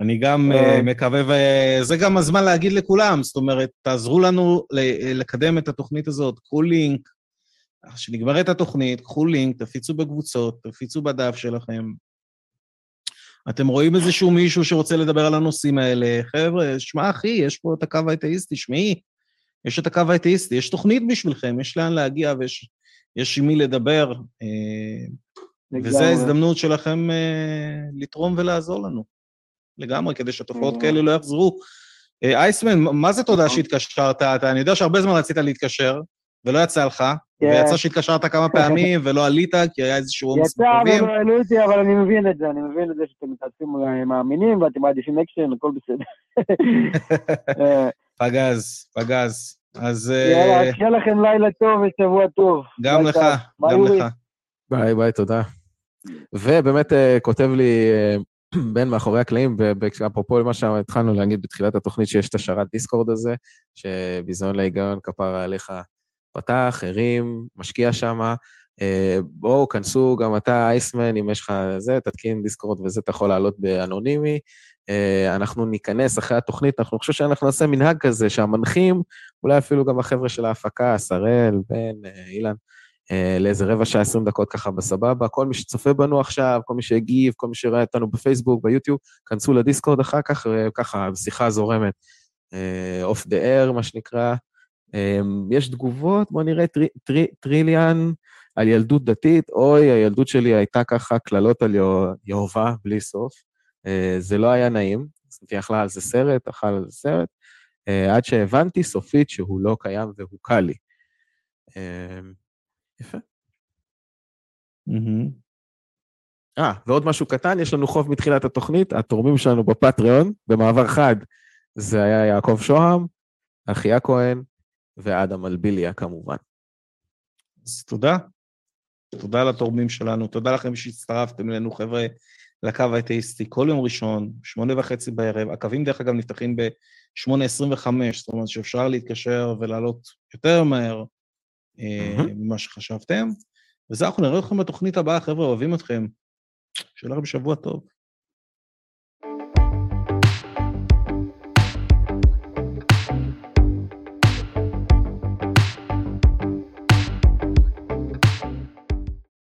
אני גם אה. אה, מקווה, וזה גם הזמן להגיד לכולם, זאת אומרת, תעזרו לנו לקדם את התוכנית הזאת, קחו לינק, כשנגמרת התוכנית, קחו לינק, תפיצו בקבוצות, תפיצו בדף שלכם. אתם רואים איזשהו מישהו שרוצה לדבר על הנושאים האלה, חבר'ה, שמע, אחי, יש פה את הקו האתאיסטי, שמעי, יש את הקו האתאיסטי, יש תוכנית בשבילכם, יש לאן להגיע ויש יש עם מי לדבר, אה, וזו. ההזדמנות שלכם אה, לתרום ולעזור לנו. לגמרי, כדי שתופעות. כאלה לא יחזרו. אה, אייסמן, מה זה תודה נכון. שהתקשרת? אתה, אני יודע שהרבה זמן רצית להתקשר, ולא יצא לך, כן. ויצא שהתקשרת כמה פעמים ולא עלית, כי היה איזשהו עומס יצא מקורבים. ולא העלו אותי, אבל אני מבין את זה, אני מבין את זה שאתם מתעדפים מאמינים ואתם מעדיפים אקשן, הכל בסדר. אה, פגז, פגז. אז אה, יאללה, אז שיהיה לכם לילה טוב ושבוע טוב. גם לך, גם. לך. ביי ביי, תודה. ובאמת אה, כותב לי בן מאחורי הקלעים, אפרופו מה שהתחלנו להגיד בתחילת התוכנית, שיש את השרת דיסקורד הזה, שביזיון להיגיון כפרה עליך פתח, הרים, משקיע שמה. אה, בואו, כנסו גם אתה, אייסמן, אם יש לך זה, תתקין דיסקורד וזה, אתה יכול לעלות באנונימי. אה, אנחנו ניכנס אחרי התוכנית, אנחנו חושב שאנחנו נעשה מנהג כזה, שהמנחים, אולי אפילו גם החבר'ה של ההפקה, שראל, בן, אה, אילן, לאיזה רבע שעה, עשרים דקות ככה בסבבה. כל מי שצופה בנו עכשיו, כל מי שהגיב, כל מי שראה אותנו בפייסבוק, ביוטיוב, כנסו לדיסקורד אחר כך, וככה, שיחה זורמת. off the air, מה שנקרא. אה, יש תגובות, בואו נראה, טרי, טרי, טריליאן על ילדות דתית, אוי, הילדות שלי הייתה ככה קללות על יהו- יהובה בלי סוף. אה, זה לא היה נעים, היא אכלה על זה סרט, אכל על זה סרט, אה, עד שהבנתי סופית שהוא לא קיים והוקל לי. אה, יפה. אה, ועוד משהו קטן, יש לנו חוב מתחילת התוכנית, התורמים שלנו בפטריון, במעבר חד, זה היה יעקב שוהם, אחיה כהן ואדם אלביליה כמובן. אז תודה. תודה לתורמים שלנו, תודה לכם שהצטרפתם אלינו, חבר'ה, לקו האתאיסטי, כל יום ראשון, שמונה וחצי בערב. הקווים, דרך אגב, נפתחים ב-8.25, זאת אומרת שאפשר להתקשר ולעלות יותר מהר מהמם. ממה שחשבתם. וזהו, אנחנו נראה אתכם בתוכנית הבאה, חבר'ה, אוהבים אתכם. שיהיה לכם שבוע טוב.